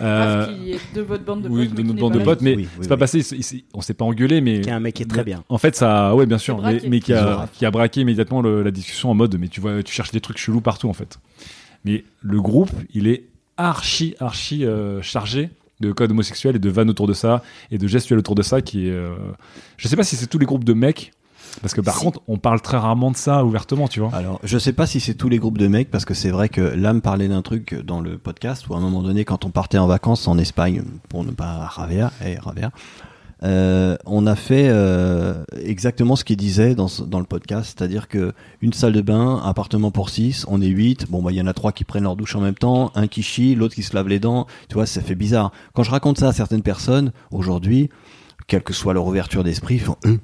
Euh, de votre bande de oui, de notre bande pas de potes, mais Oui, oui, c'est pas passé. il- on s'est pas engueulé, mais Qui est un mec qui est très bien. En fait, ça, ouais, bien sûr, mais, mais qui, a, braqué. qui a braqué immédiatement le- la discussion en mode, mais tu vois, tu cherches des trucs chelous partout en fait. Mais le groupe, il est archi, archi euh, chargé de codes homosexuels et de vannes autour de ça et de gestuels autour de ça qui est. euh, Je sais pas si c'est tous les groupes de mecs, parce que par Si. contre, on parle très rarement de ça ouvertement, tu vois. Alors, je sais pas si c'est tous les groupes de mecs, parce que c'est vrai que là me parlait d'un truc dans le podcast où à un moment donné, quand on partait en vacances en Espagne, pour ne pas Ravea, eh, Ravea, euh, on a fait euh, exactement ce qu'il disait dans, dans le podcast, c'est-à-dire que une salle de bain, appartement pour six, on est huit. Bon, bah il y en a trois qui prennent leur douche en même temps, un qui chie, l'autre qui se lave les dents. Tu vois, ça fait bizarre. Quand je raconte ça à certaines personnes aujourd'hui, quelle que soit leur ouverture d'esprit, ils font eux,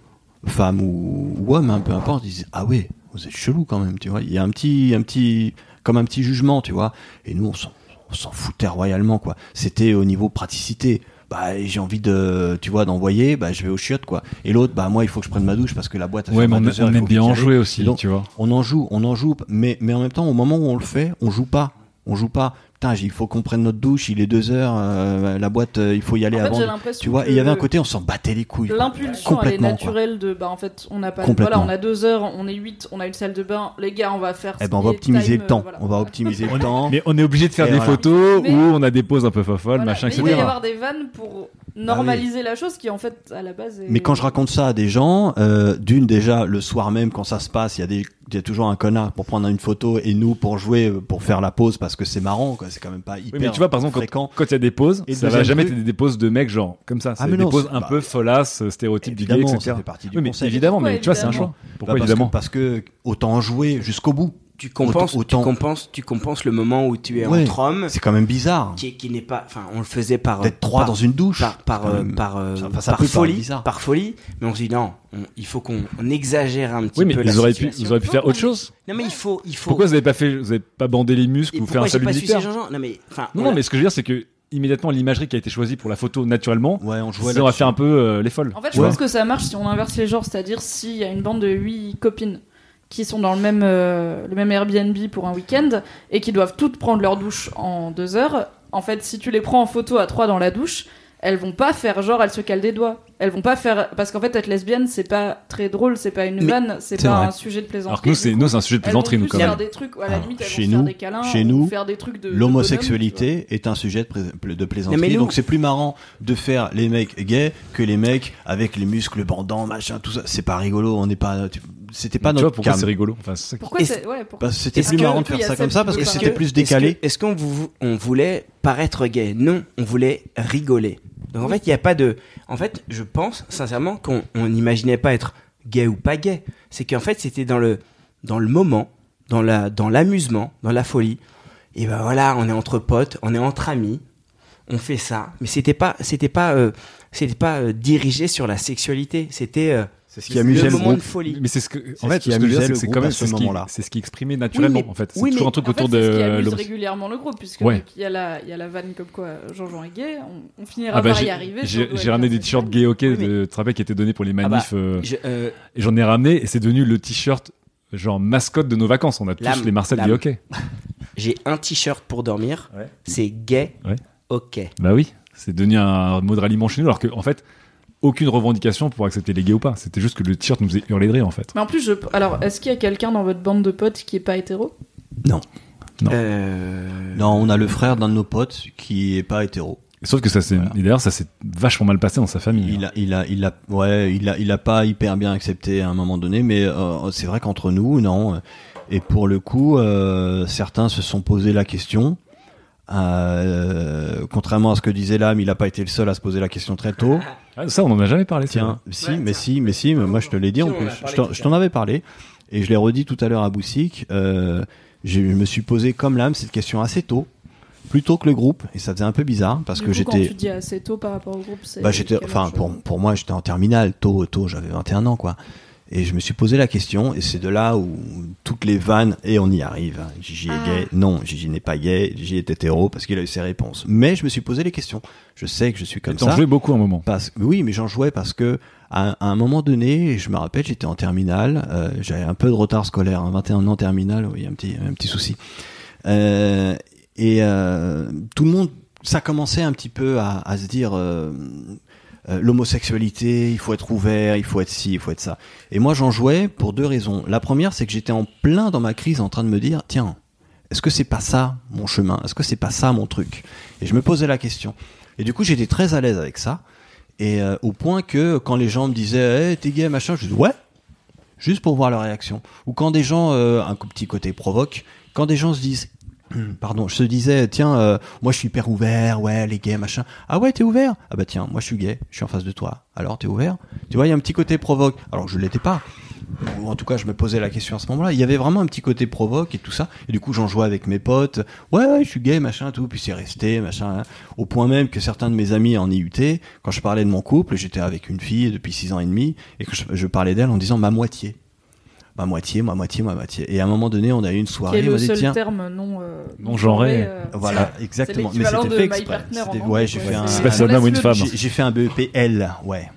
femme ou, ou homme, hein, peu importe, ils disent ah ouais, vous êtes chelou quand même, tu vois. Il y a un petit, un petit, comme un petit jugement, tu vois. Et nous, on s'en, foutait royalement, quoi. C'était au niveau praticité. Bah, j'ai envie de, tu vois, d'envoyer, bah, je vais aux chiottes, quoi. Et l'autre, bah, moi, il faut que je prenne ma douche parce que la boîte. elle Ouais, mais à on, heures, on aime bien en jouer aussi, Donc, tu vois. on en joue, on en joue, mais, mais en même temps, au moment où on le fait, on joue pas. On joue pas. Putain, il faut qu'on prenne notre douche, il est deux heures, euh, la boîte, euh, il faut y aller En fait, avant. j'ai l'impression Tu vois, et il y avait un côté, on s'en battait les couilles. L'impulsion, elle est quoi. naturelle de, bah en fait, on n'a pas, voilà, on a deux heures, on est huit, on a une salle de bain, les gars, on va faire. Eh ben, on va optimiser time, le temps. voilà. On va optimiser le temps. Mais on est obligé de faire Et des voilà. photos Mais- où on a des poses un peu fofolles, Voilà. machin, Mais etc. il va y avoir des vannes pour normaliser la chose qui, en fait, à la base. Est... Mais quand je raconte ça à des gens, euh, d'une déjà le soir même quand ça se passe, il y a des il y a toujours un connard pour prendre une photo et nous pour jouer euh, pour faire la pause parce que c'est marrant quoi, c'est quand même pas hyper Oui, mais tu vois, par exemple, fréquent. quand quand il y a des poses, Et ça va jamais être des poses de mecs genre comme ça. Ah, C'est mais des non, c'est- un bah, peu folasses, stéréotypes du gay, Évidemment, etc. ça fait partie du Oui, mais évidemment, mais tu vois, c'est un choix. Pourquoi Bah, parce évidemment que, parce que autant jouer jusqu'au bout. Tu compenses, Autant- tu compenses, tu compenses le moment où tu es Ouais. entre hommes, C'est quand même bizarre qui, qui n'est pas, enfin, on le faisait par d'être trois par- dans une douche. par par euh, même. par, euh, Ça- enfin, ça par folie, bizarre. par folie, mais on se dit non, on- il faut qu'on on exagère un petit Oui, mais peu la vous auriez pu, vous auriez pu faire autre chose. Non mais il faut, il faut. Pourquoi vous avez pas fait, vous avez pas bandé les muscles ou fait un salut militaire Non mais, enfin, Non, mais ce que je veux dire, c'est que immédiatement l'imagerie qui a été choisie pour la photo naturellement, Ouais, on jouait on va faire un peu euh, les folles. En fait, je pense que ça marche si on inverse les genres, c'est-à-dire s'il y a une bande de huit copines qui sont dans le même, euh, le même Airbnb pour un week-end et qui doivent toutes prendre leur douche en deux heures. En fait, si tu les prends en photo à trois dans la douche, elles vont pas faire genre elles se calent des doigts. Elles vont pas faire parce qu'en fait être lesbienne c'est pas très drôle, c'est pas une vanne, c'est pas vrai. un sujet de plaisanterie. Alors que nous, c'est nous, c'est un sujet de plaisanterie, nous, quand faire même. des trucs, à la limite elles chez vont se faire nous- des câlins, chez ou nous, faire des trucs de L'homosexualité est un sujet de, pla- de plaisanterie, mais donc c'est plus marrant de faire les mecs gays que les mecs avec les muscles bandants, machin, tout ça. C'est pas rigolo, on n'est pas, tu- c'était pas notre pourquoi c'est rigolo Enfin, Pourquoi c'est ouais, pourquoi Parce que c'était Est-ce plus marrant de y faire a ça comme ça parce que c'était plus décalé. Est-ce qu'on on voulait paraître gay Non, on voulait rigoler. Donc en fait, il n'y a pas de. En fait, je pense sincèrement qu'on on n'imaginait pas être gay ou pas gay. C'est qu'en fait, c'était dans le dans le moment, dans la dans l'amusement, dans la folie. Et ben voilà, on est entre potes, on est entre amis, on fait ça. Mais c'était pas c'était pas euh, c'était pas euh, dirigé sur la sexualité. C'était euh, C'est ce qui amusait le moment groupe. de folie. Mais c'est ce que, C'est en ce fait, qui ce amusait le c'est groupe quand même à ce moment-là. c'est ce qui exprimait naturellement, en fait. C'est toujours un truc autour c'est ce qui de amuse régulièrement le groupe, puisque il y, a la, il y a la vanne comme quoi Jean-Jean est gay, on, finira Ah bah, par y arriver. j'ai ramené des t-shirts gay ok de rappelles, qui étaient donnés pour les Ah bah, manifs euh, euh, j'en ai ramené et c'est devenu le t-shirt genre mascotte de nos vacances on a tous les Marcel gay ok (laughs) J'ai un t-shirt pour dormir. C'est gay. Ok. bah oui c'est devenu un mot de ralliement chez nous alors que en fait aucune revendication pour accepter les gays ou pas c'était juste que le t-shirt nous faisait hurler de rire en fait Mais en plus, je... alors, est-ce qu'il y a quelqu'un dans votre bande de potes qui est pas hétéro? Non. Non. Euh, Non, on a le frère d'un de nos potes qui est pas hétéro. sauf que ça c'est Voilà. et d'ailleurs ça s'est vachement mal passé dans sa famille Il a, il a, il a, ouais, il a, il a pas hyper bien accepté à un moment donné, mais euh, c'est vrai qu'entre nous, non. Et pour le coup, euh, certains se sont posé la question. Euh, contrairement à ce que disait l'âme, il a pas été le seul à se poser la question très tôt. Ah, ça on en a jamais parlé Tiens, si, Ouais, mais tiens. si, mais si, mais moi je te l'ai dit en Si, on en plus. Je t'en- avais parlé et je l'ai redit tout à l'heure à Boussic. Euh, je me suis posé comme l'âme cette question assez tôt, plus tôt que le groupe, et ça faisait un peu bizarre parce Du que coup, Quand j'étais. tu dis assez tôt par rapport au groupe, c'est. Bah j'étais, enfin pour pour moi j'étais en terminale, tôt tôt, j'avais 21 ans quoi. Et je me suis posé la question, et c'est de là où toutes les vannes, et on y arrive. hein. Gigi est Ah. gay, non, Gigi n'est pas gay, Gigi est hétéro parce qu'il a eu ses réponses. Mais je me suis posé les questions. Je sais que je suis comme t'en ça. jouais beaucoup un moment Parce, oui, mais j'en jouais parce que à, à un moment donné, je me rappelle, j'étais en terminale, euh, j'avais un peu de retard scolaire, hein, 21 ans terminale, oui, un petit, un petit souci. Euh, et euh, tout le monde, ça commençait un petit peu à, à se dire euh, l'homosexualité, il faut être ouvert, il faut être ci, il faut être ça. Et moi, j'en jouais pour deux raisons. La première, c'est que j'étais en plein dans ma crise, en train de me dire, tiens, est-ce que c'est pas ça mon chemin? Est-ce que c'est pas ça mon truc? Et je me posais la question. Et du coup, j'étais très à l'aise avec ça. Et euh, au point que quand les gens me disaient hey, t'es gay machin, je dis ouais, juste pour voir leur réaction. Ou quand des gens, euh, un petit côté provoque, quand des gens se disent (clears throat) pardon, je se disais tiens euh, moi je suis hyper ouvert, ouais les gays machin. Ah ouais t'es ouvert? Ah bah tiens moi je suis gay, je suis en face de toi. Alors t'es ouvert? Tu vois il y a un petit côté provoque. Alors je l'étais pas, ou en tout cas je me posais la question à ce moment-là. Il y avait vraiment un petit côté provoque et tout ça. Et du coup j'en jouais avec mes potes. Ouais, ouais, je suis gay, machin, tout. Puis c'est resté, machin. hein. Au point même que certains de mes amis en IUT, quand je parlais de mon couple, j'étais avec une fille depuis six ans et demi, et que je parlais d'elle en disant ma moitié. Ma moitié, ma moitié, ma moitié. Et à un moment donné, on a eu une Qui soirée, est il m'a le dit seul tiens, terme non euh, Non genré. euh, voilà, exactement. Mais c'était fait exprès. Ouais, j'ai fait un, C'est un on homme ou une femme. j'ai fait un BEP L, ouais.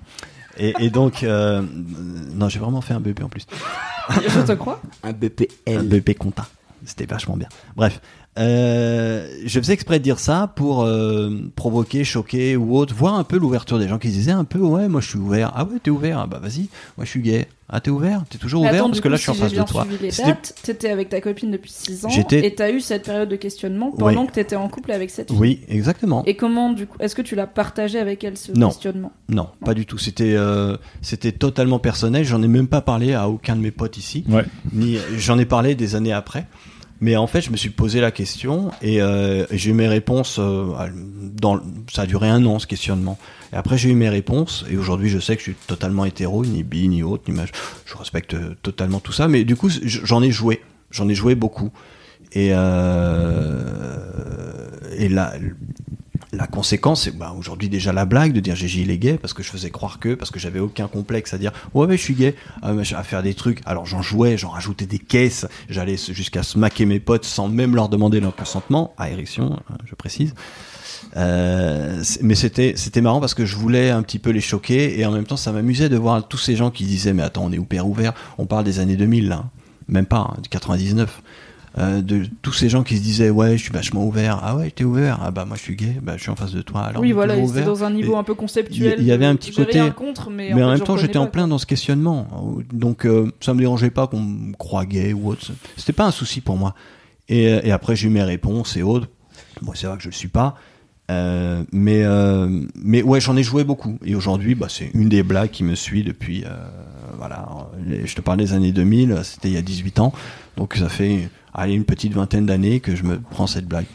Et, et donc, euh, non, j'ai vraiment fait un BEP en plus. Je te crois. Un Un BPL. BEP compta. C'était vachement bien. Bref, euh, je faisais exprès de dire ça pour euh, provoquer, choquer ou autre, voir un peu l'ouverture des gens qui se disaient un peu, ouais, moi je suis ouvert. Ah ouais, t'es ouvert? Ah bah vas-y, moi je suis gay. Ah t'es ouvert? T'es toujours Mais ouvert? attends, parce que coup, là je suis en face de bien toi. t'étais avec ta copine depuis 6 ans J'étais- et t'as eu cette période de questionnement pendant Oui. que t'étais en couple avec cette fille. Oui, exactement. Et comment, du coup, est-ce que tu l'as partagé avec elle ce Non. questionnement? Non, pas du tout. C'était euh, c'était totalement personnel. J'en ai même pas parlé à aucun de mes potes ici. Ouais. Ni j'en ai parlé des années après. Mais en fait, je me suis posé la question et, euh, j'ai eu mes réponses. euh, dans, ça a duré un an ce questionnement. Et après, j'ai eu mes réponses. Et aujourd'hui, je sais que je suis totalement hétéro, ni bi, ni autre, ni mach- Je respecte euh, totalement tout ça. Mais du coup, j'en ai joué. J'en ai joué beaucoup. Et euh, et là, la conséquence, c'est bah, aujourd'hui déjà la blague de dire Gégé il est gay parce que je faisais croire que, parce que j'avais aucun complexe à dire ouais mais je suis gay, à, à faire des trucs. Alors j'en jouais, j'en rajoutais des caisses, j'allais jusqu'à smaquer mes potes sans même leur demander leur consentement, à érection, hein, je précise. Euh, mais c'était marrant parce que je voulais un petit peu les choquer et en même temps ça m'amusait de voir tous ces gens qui disaient mais attends on est hyper ouvert, on parle des années 2000 là, même pas, hein, de 99. Euh, de tous ces gens qui se disaient ouais je suis vachement ouvert ah ouais t'es ouvert ah bah moi je suis gay bah je suis en face de toi alors Oui, voilà, c'était dans un niveau Et- un peu conceptuel. il y avait un petit côté- rien contre, mais, mais en, même temps, j'étais en plein dans ce questionnement. Donc, euh, ça me dérangeait pas qu'on me croie gay ou autre. C'était pas un souci pour moi. Et, euh, et après, j'ai eu mes réponses et autres. Bon, c'est vrai que je le suis pas. Euh, mais, mais ouais, j'en ai joué beaucoup. Et aujourd'hui, bah, c'est une des blagues qui me suit depuis. voilà, je te parle des années 2000, c'était il y a 18 ans. Donc, ça fait allez, une petite vingtaine d'années que je me prends cette blague.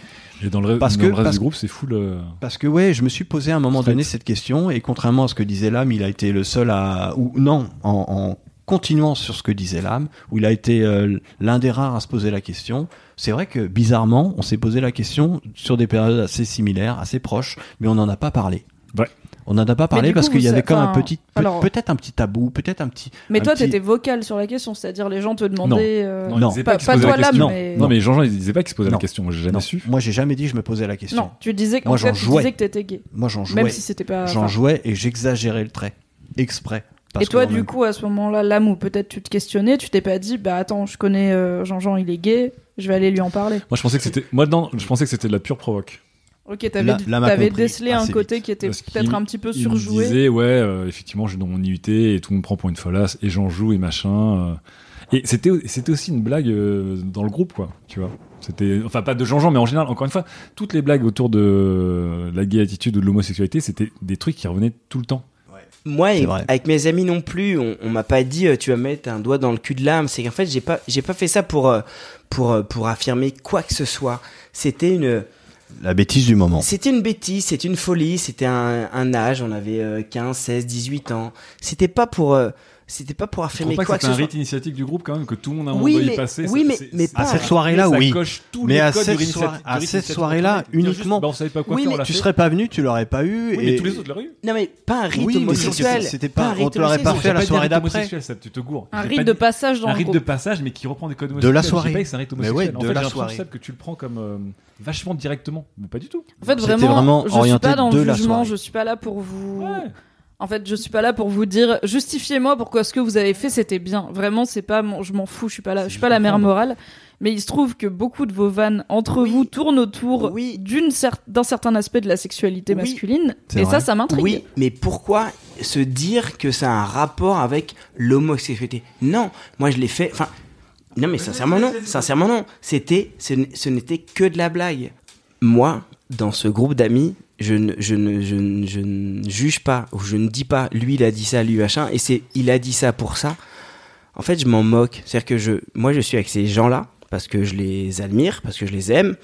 Et dans le, Parce dans que- le reste parce du groupe, c'est full. euh, Parce que ouais, je me suis posé à un moment Straight. donné cette question et contrairement à ce que disait l'âme, il a été le seul à ou non en, en continuant sur ce que disait l'âme, où il a été euh, l'un des rares à se poser la question. C'est vrai que bizarrement, on s'est posé la question sur des périodes assez similaires, assez proches, mais on n'en a pas parlé. Ouais. On n'en a pas parlé parce qu'il y avait comme un petit, peut-être un petit tabou, peut-être un petit. Mais un toi, petit- t'étais vocal sur la question, c'est-à-dire les gens te demandaient. euh, Non, disaient Pas- pas, qu'ils se pas posaient toi, la l'âme, question. mais- Non, mais Jean-Jean, il disait pas qu'il se posait Non. la question. Moi, j'ai jamais Non, su. moi j'ai jamais dit que je me posais la question. Non, tu disais que t'étais gay, Moi j'en jouais, même si c'était pas. j'en jouais et j'exagérais le trait exprès. Parce Et toi, du même- coup, à ce moment-là, l'âme où peut-être tu te questionnais, tu t'es pas dit, bah attends, je connais euh, Jean-Jean, il est gay, je vais aller lui en parler. Moi, je pensais que c'était. Moi, non, je pensais que c'était de la pure provoque. Ok, t'avais, Là- là m'a t'avais compris décelé un côté vite. qui était peut-être un petit peu Il me surjoué. disait, ouais, euh, effectivement, je suis dans mon IUT et tout le monde me prend pour une folasse et j'en joue et machin. euh. Et c'était, c'était aussi une blague euh, dans le groupe, quoi. Tu vois. C'était, enfin, pas de Jean-Jean, mais en général, encore une fois, toutes les blagues autour de la gay attitude ou de l'homosexualité, c'était des trucs qui revenaient tout le temps. Moi, C'est et- vrai. avec mes amis non plus, on, on m'a pas dit tu vas mettre un doigt dans le cul de l'âme. C'est qu'en fait, j'ai pas, j'ai pas fait ça pour, pour, pour affirmer quoi que ce soit. C'était une, La bêtise du moment. c'était une bêtise, c'était une folie, c'était un, âge. On avait euh, 15, 16, 18 ans. C'était pas pour, euh, c'était pas pour affirmer pas quoi que que c'est ce un soit. rite initiatique du groupe quand même, que tout le monde a un Oui, moment doit mais- y passer. oui, mais- mais pas- À cette soirée-là, oui. coche tous Mais les à codes cette soirée- rite- à rite cette soirée-là, uniquement- bah, on savait pas quoi Oui, faire, mais Tu fait. serais pas venu, tu l'aurais pas eu. Oui, et... mais tous les autres l'auraient eu. Non mais pas un rite Oui, homosexuel. c'était- pas- un rite on te l'aurait pas homosexuel. fait à la pas soirée rite d'après. tu te gourres. Un rite pas de passage dans un le rite groupe. de passage, mais qui reprend des codes De la homosexuels. soirée. Pas c'est un rite Mais homosexuel. en de fait, la j'ai l'impression, que tu le prends comme euh, vachement directement, mais pas du tout. En fait, vraiment, vraiment je suis orienté pas dans de le jugement, je suis pas là pour vous. En fait, je suis pas là pour vous dire justifiez-moi pourquoi ce que vous avez fait c'était bien. Vraiment, c'est pas mon... je m'en fous, je suis pas là, je suis pas la mère morale. Mais il se trouve que beaucoup de vos vannes entre Oui. vous tournent autour Oui. d'une cer- d'un certain aspect de la sexualité Oui. masculine, C'est et vrai. ça, ça m'intrigue. Oui, mais pourquoi se dire que ça a un rapport avec l'homosexualité? Non, moi je l'ai fait. Enfin, non, mais sincèrement non. Sincèrement non. C'était, ce n'était que de la blague. Moi, dans ce groupe d'amis, je ne, je ne, je ne, je ne juge pas ou je ne dis pas. Lui, il a dit ça, lui machin, et c'est, il a dit ça pour ça. En fait, je m'en moque. C'est-à-dire que je, moi, je suis avec ces gens-là parce que je les admire, parce que je les aime,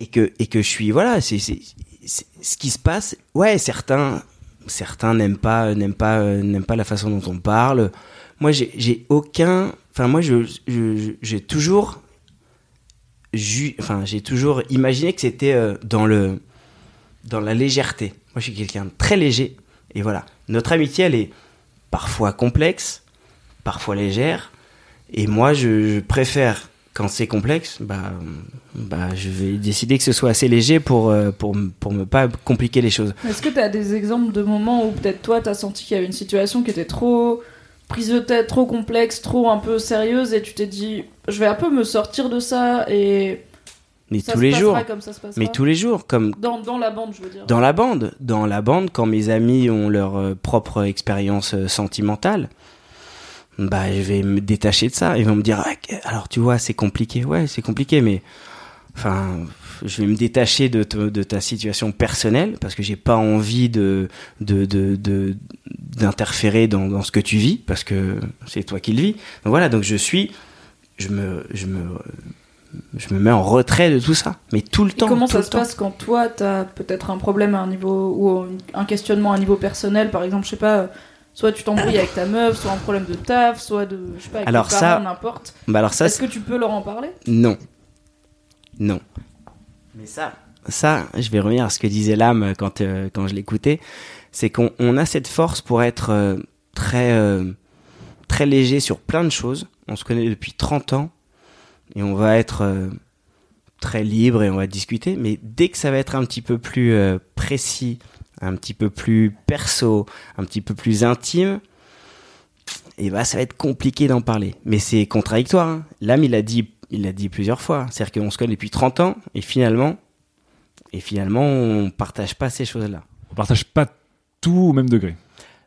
et que et que je suis voilà, c'est ce qui se passe. Ouais, certains certains n'aiment pas pas n'aiment pas la façon dont on parle. moi, j'ai aucun. Enfin, moi, j'ai toujours. Enfin, j'ai toujours imaginé que c'était euh, dans dans la légèreté. Moi, je suis quelqu'un de très léger. Et voilà. Notre amitié, elle est parfois complexe, parfois légère. Et moi, je, préfère, quand c'est complexe, bah, bah, je vais décider que ce soit assez léger pour, euh, pour, pour me pas compliquer les choses. Est-ce que tu as des exemples de moments où peut-être toi, tu as senti qu'il y avait une situation qui était trop prise de tête, trop complexe, trop un peu sérieuse, et tu t'es dit, je vais un peu me sortir de ça, et Mais ça tous se les jours. comme ça se passera. Mais tous les jours, comme Dans, dans la bande, je veux dire. dans la bande. Dans la bande, quand mes amis ont leur euh, propre expérience euh, sentimentale, bah, je vais me détacher de ça. Ils vont me dire, Ah, alors tu vois, c'est compliqué. Ouais, c'est compliqué, mais enfin, je vais me détacher de, te- de ta situation personnelle parce que j'ai pas envie de d'interférer dans, dans ce que tu vis parce que c'est toi qui le vis. Donc voilà, donc je suis, je me je me je me mets en retrait de tout ça, mais tout le Et temps. comment ça se temps. passe quand toi, t'as peut-être un problème à un niveau ou un questionnement à un niveau personnel, par exemple, je sais pas, soit tu t'embrouilles avec ta meuf, soit un problème de taf, soit de, je sais pas, avec Alors tes ça- n'importe. Bah alors ça, Est-ce que tu peux leur en parler? Non. Non. Ça, je vais revenir à ce que disait l'âme quand, euh, quand je l'écoutais, c'est qu'on on a cette force pour être euh, très, euh, très léger sur plein de choses. On se connaît depuis 30 ans et on va être très libre et on va discuter, mais dès que ça va être un petit peu plus précis, un petit peu plus perso, un petit peu plus intime, et bah ça va être compliqué d'en parler. Mais c'est contradictoire. hein. L'âme, il a dit, il l'a dit plusieurs fois. C'est-à-dire qu'on se connaît depuis 30 ans et finalement, et finalement, on partage pas ces choses-là. On partage pas tout au même degré.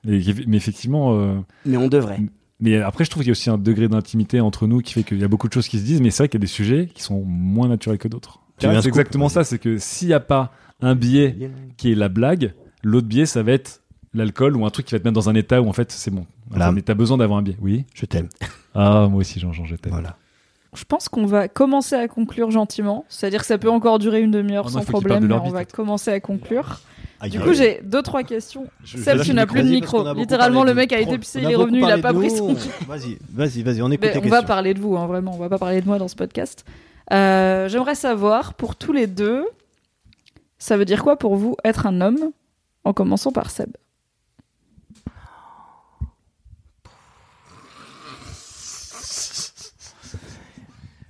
Mais, mais effectivement, euh, Mais on devrait. mais après, je trouve qu'il y a aussi un degré d'intimité entre nous qui fait qu'il y a beaucoup de choses qui se disent, mais c'est vrai qu'il y a des sujets qui sont moins naturels que d'autres. C'est exactement ça, c'est que s'il n'y a pas un biais qui est la blague, l'autre biais, ça va être l'alcool ou un truc qui va te mettre dans un état où en fait c'est bon. Enfin, Là. mais t'as besoin d'avoir un biais. Oui. Je t'aime. Ah, moi aussi, Jean-Jean, je t'aime. Voilà. Je pense qu'on va commencer à conclure gentiment. C'est-à-dire que ça peut encore durer une demi-heure Oh sans problème, de mais leur on va commencer à conclure. Aïe, Du coup, j'ai deux, trois questions. Je- tu n'as plus de micro. Littéralement, le mec a été pissé, il est revenu, il a parlé pas pris son. Vas-y, vas-y, vas-y, on écoute Mais on questions. va parler de vous, hein, vraiment. On va pas parler de moi dans ce podcast. Euh, J'aimerais savoir, pour tous les deux, ça veut dire quoi pour vous être un homme En commençant par Seb?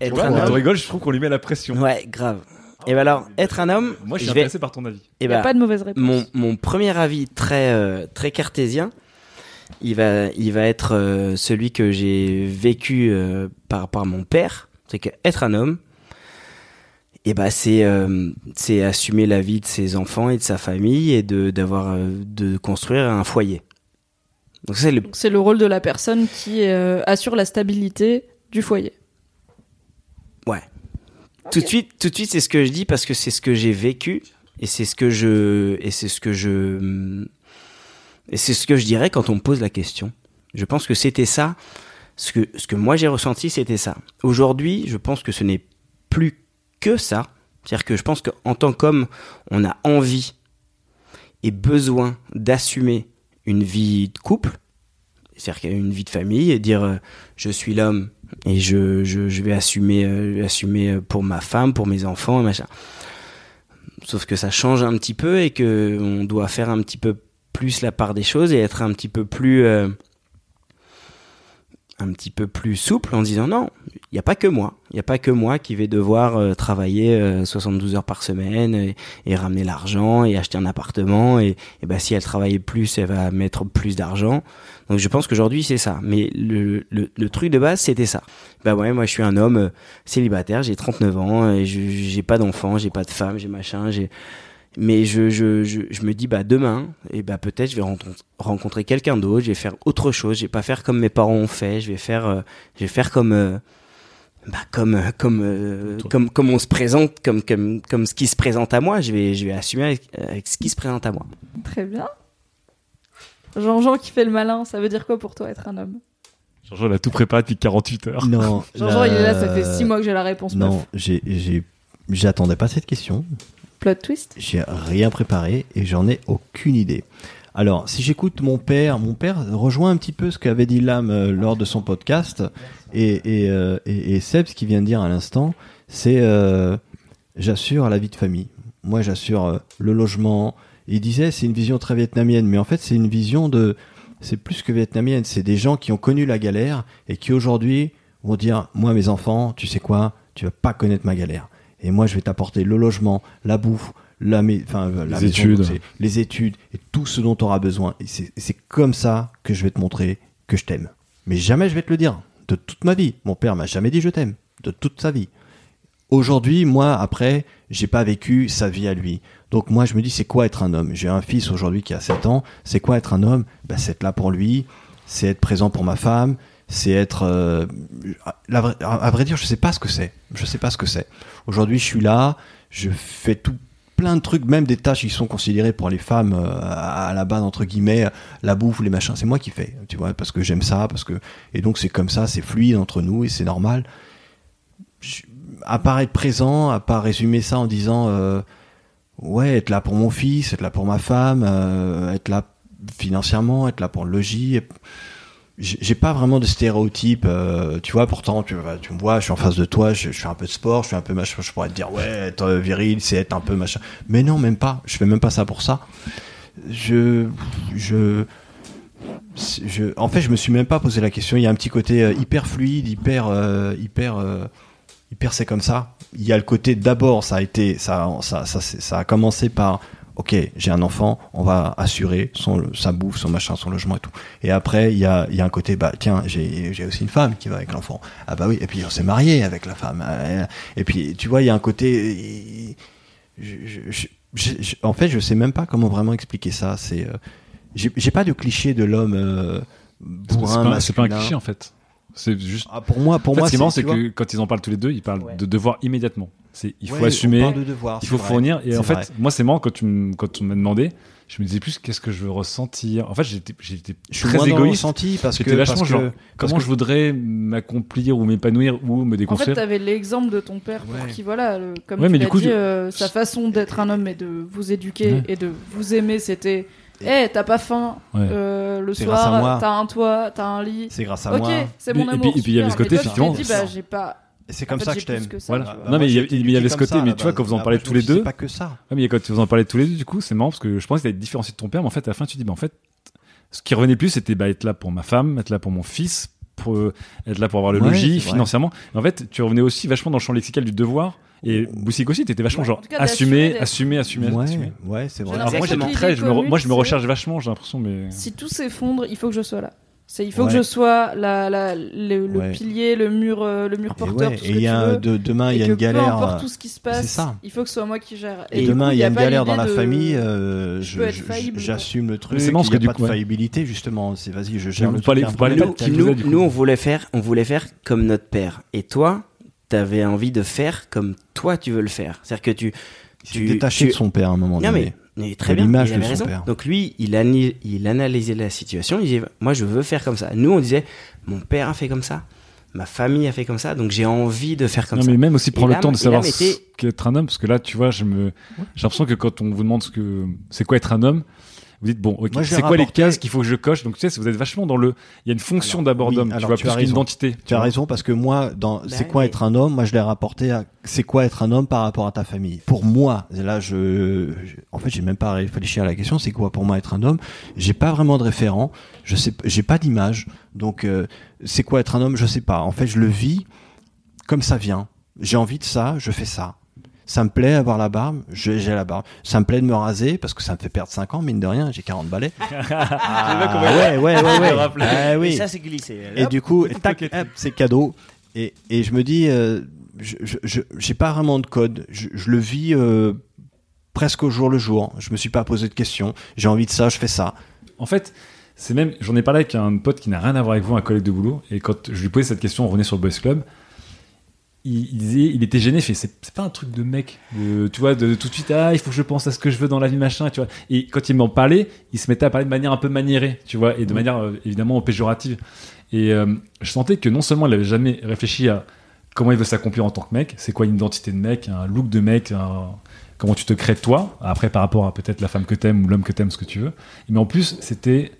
Être Ouais, un on homme. rigole, je trouve qu'on lui met la pression. Ouais, grave. Et ben alors, être un homme, Moi, je suis je vais. intéressé par ton avis. eh Il n'y a ben, pas de mauvaise réponse. mon, mon premier avis très euh, très cartésien, il va il va être euh, celui que j'ai vécu euh, par rapport à mon père, c'est que être un homme, et ben c'est euh, c'est assumer la vie de ses enfants et de sa famille et de d'avoir euh, de construire un foyer. Donc c'est le Donc, C'est le rôle de la personne qui euh, assure la stabilité du foyer. Tout de suite, tout de suite, c'est ce que je dis parce que c'est ce que j'ai vécu et c'est ce que je et c'est ce que je et c'est ce que je dirais quand on me pose la question. Je pense que c'était ça. Ce que ce que moi j'ai ressenti, c'était ça. Aujourd'hui, je pense que ce n'est plus que ça. C'est-à-dire que je pense qu'en tant qu'homme, on a envie et besoin d'assumer une vie de couple, c'est-à-dire une vie de famille et dire euh, je suis l'homme et je, je, je vais assumer euh, assumer euh, pour ma femme, pour mes enfants, machin. Sauf que ça change un petit peu et que on doit faire un petit peu plus la part des choses et être un petit peu plus euh, un petit peu plus souple en disant non, il n'y a pas que moi, il n'y a pas que moi qui vais devoir euh, travailler euh, 72 heures par semaine et, et ramener l'argent et acheter un appartement et, et ben si elle travaille plus, elle va mettre plus d'argent. Donc je pense qu'aujourd'hui c'est ça. Mais le, le, le truc de base c'était ça. Bah ouais, moi je suis un homme euh, célibataire, j'ai 39 ans, et j'ai pas d'enfant, j'ai pas de femme, j'ai machin, j'ai mais je, je, je, je me dis bah demain et bah peut-être je vais rencontrer, quelqu'un d'autre, je vais faire autre chose, je vais pas faire comme mes parents ont fait, je vais faire euh, je vais faire comme euh, bah comme euh, comme euh, comme comme on se présente comme comme comme ce qui se présente à moi, je vais je vais assumer avec, avec ce qui se présente à moi. Très bien. Jean-Jean qui fait le malin, ça veut dire quoi pour toi être un homme? Jean-Jean, il a tout préparé depuis 48 heures. Non. Jean-Jean, la- il est là, ça fait 6 mois que j'ai la réponse. Non, j'ai, j'attendais pas cette question. Plot twist? J'ai rien préparé et j'en ai aucune idée. Alors, si j'écoute mon père, mon père rejoint un petit peu ce qu'avait dit Lame euh, lors de son podcast et, et, euh, Seb, ce qu'il vient de dire à l'instant, c'est euh, j'assure la vie de famille. Moi, j'assure le logement. Il disait c'est une vision très vietnamienne, mais en fait, c'est une vision de c'est plus que vietnamienne. C'est des gens qui ont connu la galère et qui aujourd'hui vont dire moi, mes enfants, tu sais quoi, tu vas pas connaître ma galère. Et moi, je vais t'apporter le logement, la bouffe, la, euh, la Les maison, études. les études et tout ce dont tu auras besoin. Et c'est et c'est comme ça que je vais te montrer que je t'aime. Mais jamais je vais te le dire. De toute ma vie. Mon père m'a jamais dit je t'aime. De toute sa vie. Aujourd'hui, moi, après, j'ai pas vécu sa vie à lui. Donc moi, je me dis, c'est quoi être un homme? J'ai un fils aujourd'hui qui a 7 ans. C'est quoi être un homme? Ben, C'est être là pour lui, c'est être présent pour ma femme, c'est être... euh, à, vrai dire, je sais pas ce que c'est. Je sais pas ce que c'est. Aujourd'hui, je suis là, je fais tout plein de trucs, même des tâches qui sont considérées pour les femmes euh, à la base entre guillemets, la bouffe, les machins, c'est moi qui fais, tu vois, parce que j'aime ça, parce que et donc c'est comme ça, c'est fluide entre nous et c'est normal. Je- à part être présent, à part résumer ça en disant euh, ouais, être là pour mon fils, être là pour ma femme, euh, être là financièrement, être là pour le logis. J'ai pas vraiment de stéréotypes, euh, tu vois. Pourtant, tu, vois, tu me vois, je suis en face de toi, je, je fais un peu de sport, je fais un peu machin. Je pourrais te dire, ouais, être viril, c'est être un peu machin. Mais non, même pas. Je fais même pas ça pour ça. Je, je, je, en fait, je me suis même pas posé la question. Il y a un petit côté euh, hyper fluide, hyper, euh, hyper, hyper. C'est comme ça. Il y a le côté d'abord, ça a été, ça, ça, ça a commencé par. Ok, j'ai un enfant, on va assurer son, sa bouffe, son machin, son logement et tout. Et après, il y a, il y a un côté, bah tiens, j'ai j'ai aussi une femme qui va avec l'enfant. Ah bah oui, et puis on s'est marié avec la femme. Et puis, tu vois, il y a un côté. je- je- je- je- je- en fait, je sais même pas comment vraiment expliquer ça. C'est, euh, j'ai pas de cliché de l'homme euh, C'est bourrin, pas, c'est pas un cliché en fait. C'est juste. Ah, pour moi, pour en fait, moi, ce qui est marrant, tu c'est vois, que quand ils en parlent tous les deux, ils parlent Ouais. de devoir immédiatement. C'est il faut ouais, assumer, parle de devoir, il c'est faut vrai. fournir. Et C'est en fait, vrai. moi, c'est marrant quand tu me- quand on m'a demandé, je me disais plus qu'est-ce que je veux ressentir? En fait, j'étais j'étais je suis très moins égoïste. ressenti parce que parce que- genre parce comment que je voudrais m'accomplir ou m'épanouir ou me En fait, déconstruire? t'avais l'exemple de ton père pour qui, voilà, le- comme Ouais, tu mais du l'as coup, dit, je- euh, sa façon d'être un homme et de vous éduquer Ouais. et de vous aimer, c'était Eh, t'as pas faim Ouais. euh, le C'est soir, t'as un toit, t'as un lit. c'est grâce à Ok, moi. c'est Mais- mon et amour. puis- et puis il y avait ce côté, effectivement, dit, bah, j'ai pas. C'est en comme fait, ça que je t'aime. Voilà. Non, mais il y avait- ce côté, ça, mais tu vois, base. quand vous en parlez tous me les deux- pas que ça. Ouais, mais quand vous en parlez tous les deux, du coup, c'est marrant parce que je pense que c'était différencié de ton père, mais en fait, à la fin, tu dis, bah, en fait, ce qui revenait plus, c'était bah, être là pour ma femme, être là pour mon fils, pour euh, être là pour avoir le Ouais, logis, financièrement. En fait, tu revenais aussi vachement dans le champ lexical du devoir. Et Boussic aussi, t'étais vachement Ouais, genre cas, assumer, d'être- assumer, assumer, assumer. Ouais, c'est vrai. Alors moi, très, je me, re- moi, je me recherche vachement, j'ai l'impression, mais. Si tout s'effondre, il faut que je sois là. C'est il faut Ouais. que je sois la, la- le, le Ouais. pilier, le mur, euh, le mur Et porteur, ouais, tout ce et que tu veux. de- demain, il y a une galère. Peu importe euh, tout ce qui se passe, il faut que ce soit moi qui gère. Et, demain, il y a une galère dans la de- famille, euh, je peux être je- faillible, j'assume le truc. c'est marrant, parce que a du pas coup, de faillibilité, justement. C'est vas-y, je gère le truc. nous, on voulait faire, on voulait faire comme notre père. Et toi, t'avais envie de faire comme toi tu veux le faire. C'est-à-dire que tu, tu- détaché tu- de son père à un moment Non donné. Mais, très bien, l'image il de son père. Donc lui, il, il analysait la situation, il disait, moi je veux faire comme ça. Nous, on disait, mon père a fait comme ça, ma famille a fait comme ça, donc j'ai envie de faire comme non, ça. mais même aussi prendre le temps de savoir ce qu'est être un homme, parce que là, tu vois, je me, j'ai l'impression que quand on vous demande ce que, c'est quoi être un homme, vous dites, bon, ok, c'est quoi les cases qu'il faut que je coche? Donc, tu sais, vous êtes vachement dans le, il y a une fonction d'abord oui, d'homme, tu alors vois, tu plus as qu'une raison. identité. Tu as raison parce que moi, dans c'est quoi mais- être un homme, moi je l'ai rapporté à c'est quoi être un homme par rapport à ta famille. Pour moi, et là je, je- en fait j'ai même pas réfléchi à la question, c'est quoi pour moi être un homme J'ai pas vraiment de référent, je sais, j'ai pas d'image, donc euh, c'est quoi être un homme Je sais pas. En fait, je le vis comme ça vient. J'ai envie de ça, je fais ça. Ça me plaît avoir la barbe, j'ai la barbe. Ça me plaît de me raser parce que ça me fait perdre 5 ans, mine de rien, j'ai 40 balais. (laughs) Ah, ouais, ouais, ouais, (laughs) ouais. Ah, oui. Et ça, c'est glissé. Et du coup, tac, c'est cadeau. Et, et je me dis, euh, je j'ai pas vraiment de code. Je, je le vis euh, presque au jour le jour. Je me suis pas posé de questions. J'ai envie de ça, je fais ça. En fait, c'est même, j'en ai parlé avec un pote qui n'a rien à voir avec vous, un collègue de boulot, et quand je lui posais cette question, on revenait sur le Boys Club, il, il disait, il était gêné, fait, c'est pas un truc de mec, de- tu vois, de, tout de suite, ah, il faut que je pense à ce que je veux dans la vie, machin, tu vois. Et quand il m'en parlait, il se mettait à parler de manière un peu maniérée, tu vois, et de manière euh, évidemment péjorative. Et euh, je sentais que non seulement il avait jamais réfléchi à comment il veut s'accomplir en tant que mec, c'est quoi une identité de mec, un look de mec, un- comment tu te crées toi, après par rapport à peut-être la femme que t'aimes ou l'homme que t'aimes, ce que tu veux. Mais en plus, c'était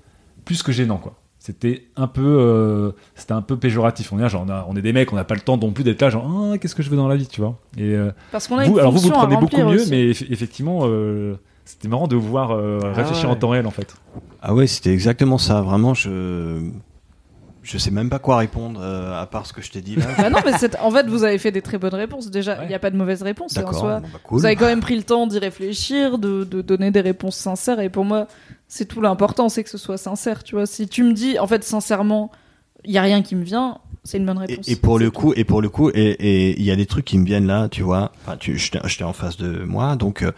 plus que gênant, quoi. C'était un peu, euh, c'était un peu péjoratif. On est, genre, on, a- on est des mecs, on n'a pas le temps non plus d'être là, genre, Ah, qu'est-ce que je veux dans la vie, tu vois. Et euh, Parce qu'on a vous, une alors vous, vous le prenez beaucoup mieux, aussi. mais eff- effectivement, euh, c'était marrant de vous voir euh, réfléchir ouais. en temps réel, en fait. Ah ouais, c'était exactement ça. Vraiment, je je sais même pas quoi répondre euh, à part ce que je t'ai dit là. (laughs) Bah non, mais en fait, vous avez fait des très bonnes réponses. Déjà, il Ouais. n'y a pas de mauvaise réponse. en soi, bah, cool. Vous avez quand même pris le temps d'y réfléchir, de, de donner des réponses sincères. Et pour moi, c'est tout l'important, c'est que ce soit sincère. Tu vois, si tu me dis, en fait, sincèrement, il y a rien qui me vient, c'est une bonne réponse. et pour le tout. coup, et pour le coup, et et il y a des trucs qui me viennent là, tu vois. Enfin, tu, j'étais j'étais en face de moi, donc euh,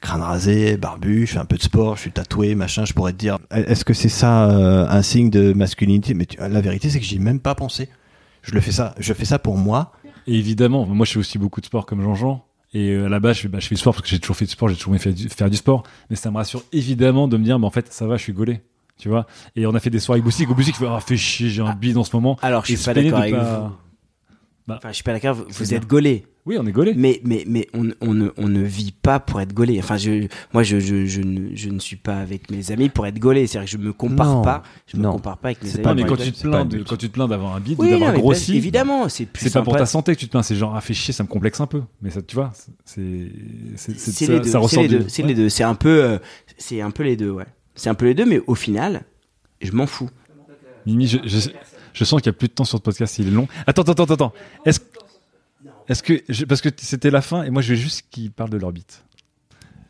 crâne rasé, barbu, je fais un peu de sport, je suis tatoué, machin. Je pourrais te dire, est-ce que c'est ça euh, un signe de masculinité? Mais tu- la vérité, c'est que j'y ai même pas pensé. Je le fais ça, je fais ça pour moi. Et évidemment, moi je fais aussi beaucoup de sport comme Jean-Jean. Et euh, à la base, je fais, bah, je fais du sport parce que j'ai toujours fait du sport, j'ai toujours aimé faire du, faire du sport. Mais ça me rassure évidemment de me dire, bah, en fait, ça va, je suis gaulé. Tu vois? Et on a fait des soirées avec Boussic. Au Boussic, il fait, ah, fais chier, j'ai un bide en ce moment. Alors, je suis pas d'accord avec pas- vous. Bah, Enfin, je suis pas d'accord. Vous, c'est êtes gaulé. Oui, on est gaulé. Mais, mais, mais on, on, ne, on ne vit pas pour être gaulé. Enfin, je, moi, je, je, je, ne, je ne suis pas avec mes amis pour être gaulé. C'est-à-dire que je me compare Non, pas. Je me compare pas avec mes C'est amis. pas Non, mais quand tu, te c'est pas plains quand tu te plains d'avoir un bide Oui, ou d'avoir grossi, évidemment, c'est plus c'est pas pour ta santé que tu te plains, c'est genre, ah, fais chier, ça me complexe un peu. Mais ça, tu vois, c'est, c'est, c'est, C'est ça, les deux. ça C'est ressort les deux. C'est ouais. les deux. C'est un peu, euh, c'est un peu les deux, ouais. C'est un peu les deux, mais au final, je m'en fous. Mimi, je, je, je sens qu'il y a plus de temps sur le podcast, il est long. Attends, attends, attends, attends. Est-ce, que, je- parce que c'était la fin et moi je veux juste qu'ils parlent de leur bite.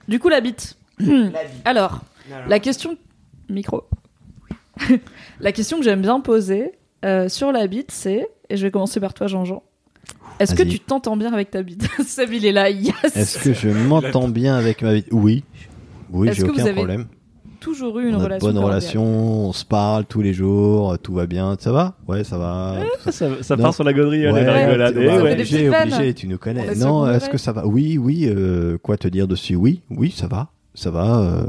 Du coup, la bite. (clears throat) Alors, la question. Micro. (laughs) la question que j'aime bien poser euh, sur la bite, c'est. Et je vais commencer par toi, Jean-Jean. Est-ce que tu t'entends bien avec ta bite? (laughs) Seb, il est là, yes Est-ce que je m'entends bien avec ma vie Oui. Oui, j'ai aucun problème. Toujours eu une on a de relation bonne cordiale relation, on se parle tous les jours, tout va bien. Ça va? Ouais, ça va. Ça, part sur la gaudrie, Ouais, la rigolade, eh ouais. obligé, obligé, tu nous On connais. Non, est-ce que ça va? Oui, oui. euh, quoi te dire dessus? Oui, oui, ça va, ça va. euh.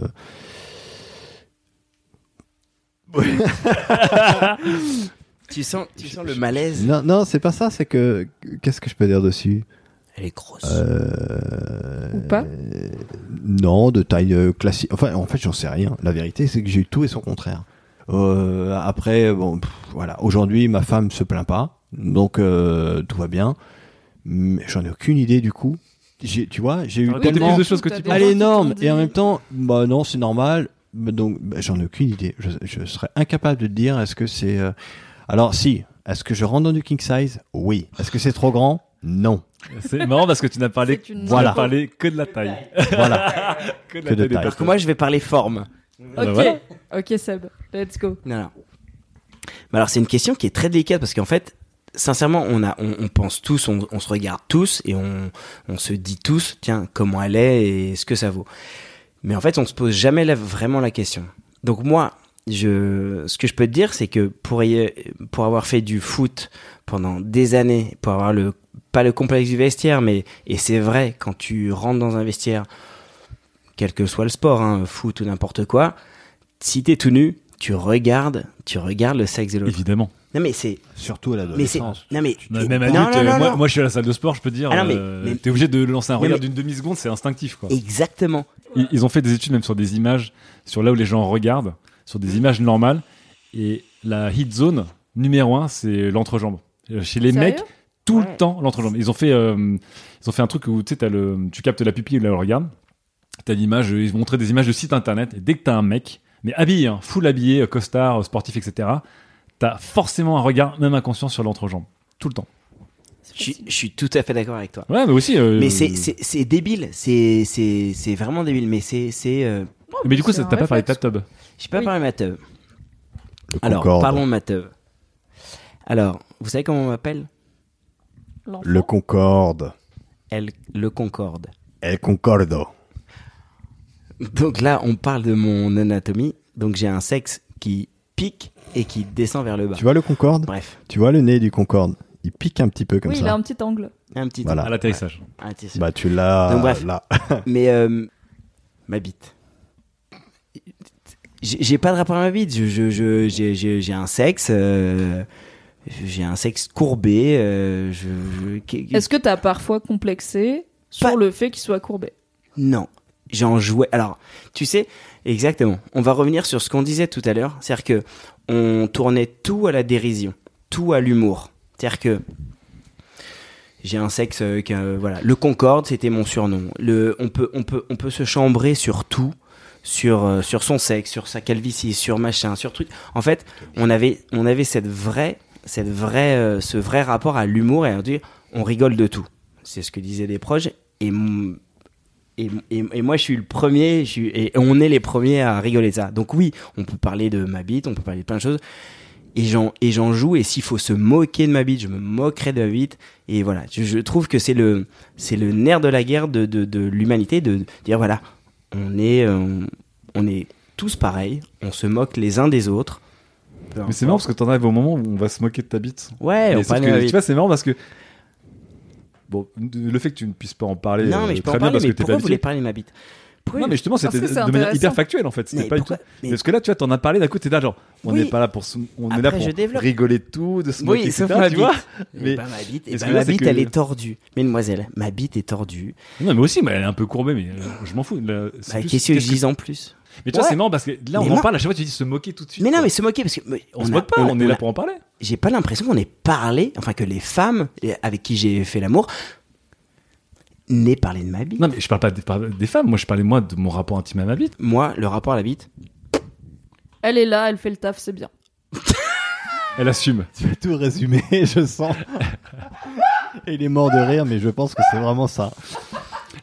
(laughs) Tu sens, tu sens le malaise? Non, non, c'est pas ça. C'est que qu'est-ce que je peux dire dessus? Elle est grosse. Euh, Ou pas Non, de taille euh, classique. Enfin, en fait, j'en sais rien. La vérité, c'est que j'ai eu tout et son contraire. Euh, après, bon, pff, voilà. Aujourd'hui, ma femme se plaint pas, donc euh, tout va bien. Mais j'en ai aucune idée du coup. J'ai, tu vois, j'ai eu tellement plus de choses que tu penses. qui l'énorme t'ont et en même temps, bah non, c'est normal. Donc, bah, j'en ai aucune idée. Je, je serais incapable de te dire. Est-ce que c'est euh, alors si Est-ce que je rentre dans du king size? Oui. Est-ce que c'est trop grand? Non. C'est marrant parce que tu n'as parlé, C'est une tu Voilà. n'as parlé que de la taille. Voilà. (laughs) que de Que de des taille. Alors que moi, je vais parler forme. Bah Ok, voilà. ok Seb, let's go. Non, non. Mais alors, c'est une question qui est très délicate parce qu'en fait, sincèrement, on, a, on, on pense tous, on, on se regarde tous et on, on se dit tous, tiens, comment elle est et ce que ça vaut. Mais en fait, on se pose jamais la- vraiment la question. Donc moi, je, ce que je peux te dire, c'est que pour, y- pour avoir fait du foot pendant des années, pour avoir le pas le complexe du vestiaire, mais et c'est vrai quand tu rentres dans un vestiaire, quel que soit le sport, hein, foot ou n'importe quoi, si t'es tout nu, tu regardes, tu regardes le sexe de l'autre. Évidemment. Non mais c'est, Surtout à mais c'est, l'adolescence. non mais, Même non, adulte, non, euh, moi, non. moi, je suis à la salle de sport, je peux te dire, Ah non, mais- euh, mais- t'es obligé de lancer un regard mais- d'une demi-seconde, c'est instinctif quoi. exactement. Ils, ils ont fait des études même sur des images, sur là où les gens regardent, sur des images normales, et la hit zone numéro un, c'est l'entrejambe. Euh, Chez les Sérieux? mecs, tout Ouais. le temps l'entrejambe. Ils ont fait, euh, ils ont fait un truc où tu sais, t'as le, tu captes la pupille là où elle regarde. T'as l'image, ils montraient des images de sites internet, et dès que t'as un mec, mais habillé, hein, full habillé, euh, costard, euh, sportif, etc., t'as forcément un regard, même inconscient, sur l'entrejambe. Tout le temps. Je, suis- je suis tout à fait d'accord avec toi. Ouais, mais aussi. euh, Mais c'est, c'est, c'est débile, c'est, c'est, c'est vraiment débile. Mais c'est, c'est. euh, Mais du coup, c'est ça- un t'as pas parlé de ta tub. Je peux pas Oui. parler de ma teub. Le Alors, parlons de ma teub. Alors, vous savez comment on m'appelle? Le Concorde. Elle, le Concorde. El Concordo. Donc là, on parle de mon anatomie. Donc j'ai un sexe qui pique et qui descend vers le bas. Tu vois le Concorde? Bref, Tu vois le nez du Concorde? Il pique un petit peu comme Oui, il a ça. un petit angle. un petit Voilà. À l'atterrissage. Un petit peu. Bah tu l'as Donc, bref. là. (laughs) Mais euh, ma bite. J'ai pas de rapport à ma bite. Je, je, je- j'ai, j'ai- j'ai un sexe. euh, j'ai un sexe courbé. euh, je, je- qu'est- Est-ce que t'as parfois complexé sur Pas- le fait qu'il soit courbé? Non, j'en jouais. Alors, tu sais, exactement. On va revenir sur ce qu'on disait tout à l'heure. C'est-à-dire que on tournait tout à la dérision, tout à l'humour. C'est-à-dire que j'ai un sexe euh, que, euh, voilà, le Concorde, c'était mon surnom. Le, on peut, on peut, on peut se chambrer sur tout, sur, euh, sur son sexe, sur sa calvitie, sur machin, sur truc. En fait, on avait, on avait cette vraie, cette vraie, euh, ce vrai rapport à l'humour et on dit, on rigole de tout. C'est ce que disaient des proches et et, et, moi, je suis le premier, je suis, et on est les premiers à rigoler de ça. Donc oui, on peut parler de ma bite, on peut parler de plein de choses. Et j'en, et j'en joue, et s'il faut se moquer de ma bite, je me moquerai de ma bite. Et voilà, je, je trouve que c'est le, c'est le nerf de la guerre de, de, de l'humanité, de dire voilà, on est, euh, on est tous pareils, on se moque les uns des autres. Mais c'est marrant parce que t'en arrives au moment où on va se moquer de ta bite. Ouais, Mais on parle que, de ma tu vois, c'est marrant parce que. Bon, le fait que tu ne puisses pas en parler. Non, mais euh, je peux très en bien parler, parce mais que t'es pourquoi pas vous voulez habitué. parler de ma bite? Pourquoi Non, mais justement, Parce c'était que de, c'est de manière hyper intéressant. factuelle en fait. C'était Mais pas du pourquoi tout. Mais- Parce que là, tu vois, t'en as parlé d'un coup, t'es là, genre, on n'est Oui. pas là pour se- on est Après, là pour je développe. rigoler de tout, de se Oui, moquer, sauf etc., ma tu vois. bite. Mais- Eh ben, ma bite, eh Est-ce ben, que là, ma c'est bite que- elle est tordue. Mesdemoiselles, ma bite est tordue. Non, mais aussi, mais elle est un peu courbée, mais euh, je m'en fous. Là, c'est Bah, plus- Qu'est-ce que je dis en plus? Mais tu vois, Ouais. c'est marrant parce que là, on Mais en moi- parle, à chaque fois, tu dis se moquer tout de suite. Mais non, quoi. mais se moquer parce que mais On se a- moque pas, on, est là a- pour en parler. J'ai pas l'impression qu'on ait parlé, enfin que les femmes avec qui j'ai fait l'amour n'aient parlé de ma bite. Non, mais je parle pas des, femmes, moi je parlais moi de mon rapport intime à ma bite. Moi, le rapport à la bite, Elle est là, elle fait le taf, c'est bien. (laughs) Elle assume. Tu as tout résumé, (laughs) je sens. (laughs) Il est mort de rire, mais je pense que c'est vraiment ça.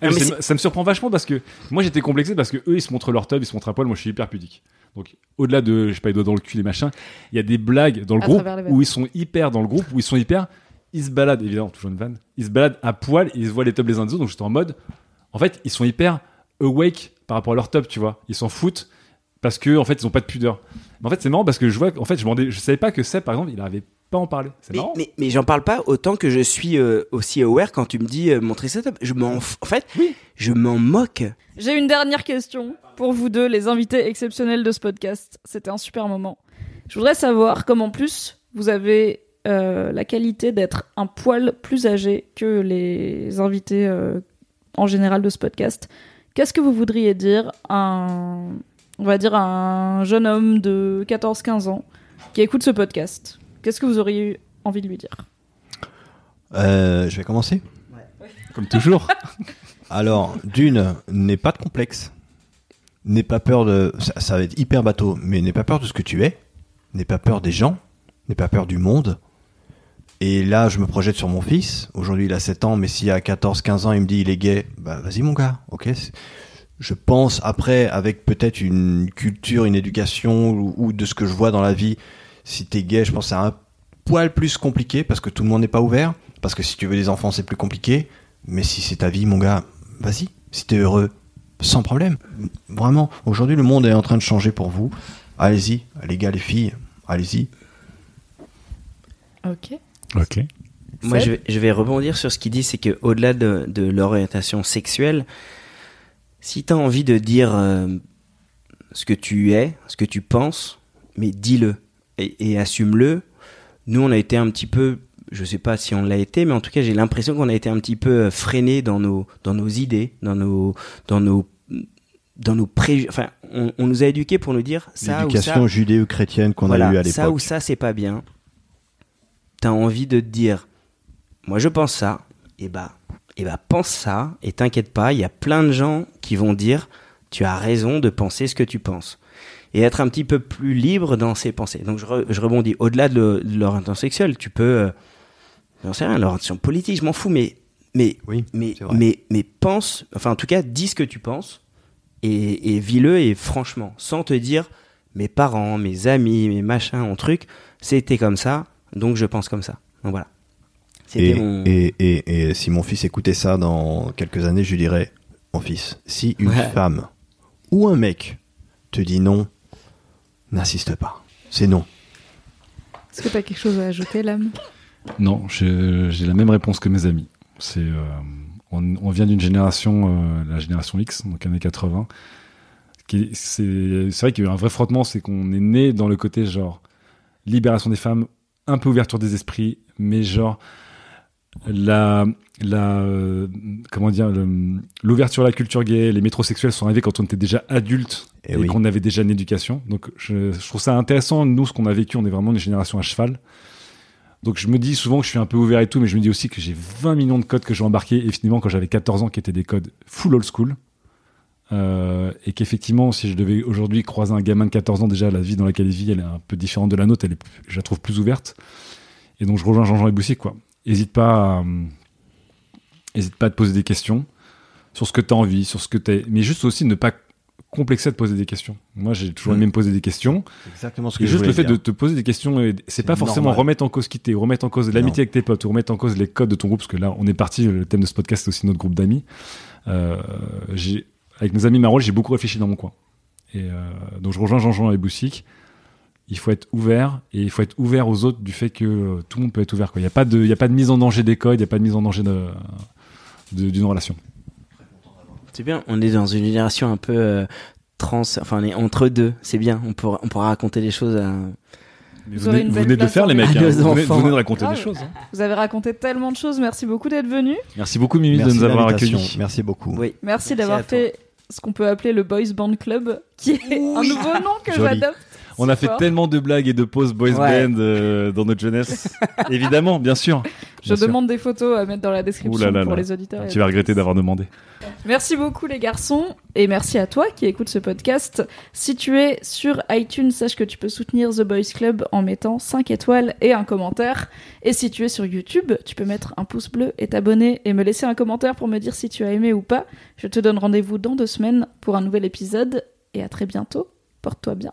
Mais mais ça me surprend vachement parce que moi j'étais complexé parce que eux ils se montrent leur tub, ils se montrent à poil, moi je suis hyper pudique. Donc au-delà de, je sais pas, les doigts dans le cul, les machins, il y a des blagues dans le À groupe où ils sont hyper dans le groupe, où ils sont hyper, ils se baladent, évidemment, toujours une vanne, ils se baladent à poil, ils se voient les tubs les uns des autres, donc j'étais en mode, en fait ils sont hyper awake par rapport à leur tub, tu vois, ils s'en foutent parce que en fait ils ont pas de pudeur. Mais en fait c'est marrant parce que je vois, en fait je, je savais pas que Seb par exemple il arrivait pas en parler. C'est mais, marrant. mais, mais j'en parle pas autant que je suis euh, aussi aware quand tu me dis euh, montrer ça. Je m'en, f- en fait, je m'en moque. J'ai une dernière question pour vous deux, les invités exceptionnels de ce podcast. C'était un super moment. Je voudrais savoir comment en plus vous avez euh, la qualité d'être un poil plus âgé que les invités euh, en général de ce podcast. Qu'est-ce que vous voudriez dire à un, on va dire à un jeune homme de 14-15 ans qui écoute ce podcast? Qu'est-ce que vous auriez eu envie de lui dire? Euh, je vais commencer. Comme toujours. (laughs) Alors, d'une, n'aie pas de complexe. N'aie pas peur de. Ça, ça va être hyper bateau, mais n'aie pas peur de ce que tu es. N'aie pas peur des gens. N'aie pas peur du monde. Et là, je me projette sur mon fils. Aujourd'hui, il a 7 ans, mais si à 14, 15 ans, il me dit il est gay, bah vas-y, mon gars, ok Je pense, après, avec peut-être une culture, une éducation, ou, ou de ce que je vois dans la vie, si t'es gay, je pense que c'est un poil plus compliqué, parce que tout le monde n'est pas ouvert. Parce que si tu veux des enfants, c'est plus compliqué. Mais si c'est ta vie, mon gars, vas-y. Si t'es heureux, sans problème. Vraiment, aujourd'hui, le monde est en train de changer pour vous. Allez-y, les gars, les filles, allez-y. Ok. ok. Moi, je vais, je vais rebondir sur ce qu'il dit, c'est que au-delà de, de l'orientation sexuelle, si tu as envie de dire euh, ce que tu es, ce que tu penses, mais dis-le et, et assume-le. Nous, on a été un petit peu, je sais pas si on l'a été, mais en tout cas, j'ai l'impression qu'on a été un petit peu euh, freiné dans nos, dans nos idées, dans nos, dans nos, dans nos préjugés. Enfin, on, on nous a éduqués pour nous dire ça ou ça. L'éducation judéo-chrétienne qu'on Voilà, a eue à ça ou l'époque. ça, c'est pas bien. T'as envie de te dire, moi je pense ça, et bah, et bah pense ça, et t'inquiète pas, il y a plein de gens qui vont dire, tu as raison de penser ce que tu penses. Et être un petit peu plus libre dans ses pensées. Donc je, re- je rebondis, au-delà de, le- de l'orientation sexuelle, tu peux, euh, j'en sais rien, l'orientation politique, je m'en fous, mais, mais, Oui, mais, mais, mais pense, enfin en tout cas, dis ce que tu penses, et, et vis-le, et franchement, sans te dire, mes parents, mes amis, mes machins, mon truc, c'était comme ça, donc je pense comme ça. Donc voilà. C'était Et, mon. et, et, et si mon fils écoutait ça dans quelques années, je lui dirais, mon fils, si une Ouais. femme ou un mec te dit non, n'insiste pas. C'est non. Est-ce que t'as quelque chose à ajouter, l'âme? Non, j'ai la même réponse que mes amis. C'est, euh, on, on vient d'une génération, euh, la génération X, donc années 80. qui- C'est c'est vrai qu'il y a eu un vrai frottement, c'est qu'on est né dans le côté genre libération des femmes, un peu ouverture des esprits, mais genre la, la, euh, comment dire, l'ouverture à la culture gay, les métrosexuels sont arrivés quand on était déjà adulte Eh et, oui. qu'on avait déjà une éducation. Donc, je, je trouve ça intéressant. Nous, ce qu'on a vécu, on est vraiment une génération à cheval. Donc, je me dis souvent que je suis un peu ouvert et tout, mais je me dis aussi que j'ai 20 millions de codes que j'ai embarqués, et finalement, quand j'avais 14 ans, qui étaient des codes full old school. Euh, et qu'effectivement, si je devais aujourd'hui croiser un gamin de 14 ans, déjà, la vie dans laquelle il vit, elle est un peu différente de la nôtre, elle est, je la trouve plus ouverte. Et donc, je rejoins Jean-Jean et Boussy, quoi. Hésite pas à, euh, hésite pas à te poser des questions sur ce que tu as envie, sur ce que tu mais juste aussi ne pas complexer de poser des questions. Moi, j'ai toujours Mm. aimé me poser des questions. Exactement ce que Et je juste le fait de te poser des questions, c'est pas forcément normal. remettre en cause qui t'es, remettre en cause l'amitié avec tes potes, ou remettre en cause les codes de ton groupe, parce que là, on est parti, le thème de ce podcast, c'est aussi notre groupe d'amis. Euh, j'ai, avec mes amis Marol, j'ai beaucoup réfléchi dans mon coin. Et euh, donc, je rejoins Jean-Jean et Boussic. Il faut être ouvert, et il faut être ouvert aux autres du fait que euh, tout le monde peut être ouvert. Il n'y a, pas de- il y a pas de mise en danger des codes, il n'y a pas de mise en danger de- d'une relation. C'est bien, on est dans une génération un peu euh, trans, enfin on est entre deux, c'est bien, on pourra, on pourra raconter les choses à... Vous vous, aurez venez, une vous venez de le faire, les mecs. hein. Vous, venez, enfants. vous venez de raconter des choses. hein. Vous avez raconté tellement de choses. Merci beaucoup d'être venu. Merci beaucoup, Mimi, Merci de nous avoir accueillis. Merci beaucoup. Oui. Merci Merci d'avoir fait ce qu'on peut appeler le Boys Band Club, qui est un nouveau nom que j'adopte. On a fait Fort. tellement de blagues et de pauses boys Ouais. band euh, dans notre jeunesse. (laughs) Évidemment, bien sûr. Je sûr. demande des photos à mettre dans la description Ouh là là pour là. les auditeurs. Tu vas regretter d'avoir demandé. Merci beaucoup les garçons et merci à toi qui écoute ce podcast. Si tu es sur iTunes, sache que tu peux soutenir The Boys Club en mettant 5 étoiles et un commentaire. Et si tu es sur YouTube, tu peux mettre un pouce bleu et t'abonner et me laisser un commentaire pour me dire si tu as aimé ou pas. Je te donne rendez-vous dans deux semaines pour un nouvel épisode et à très bientôt. Porte-toi bien.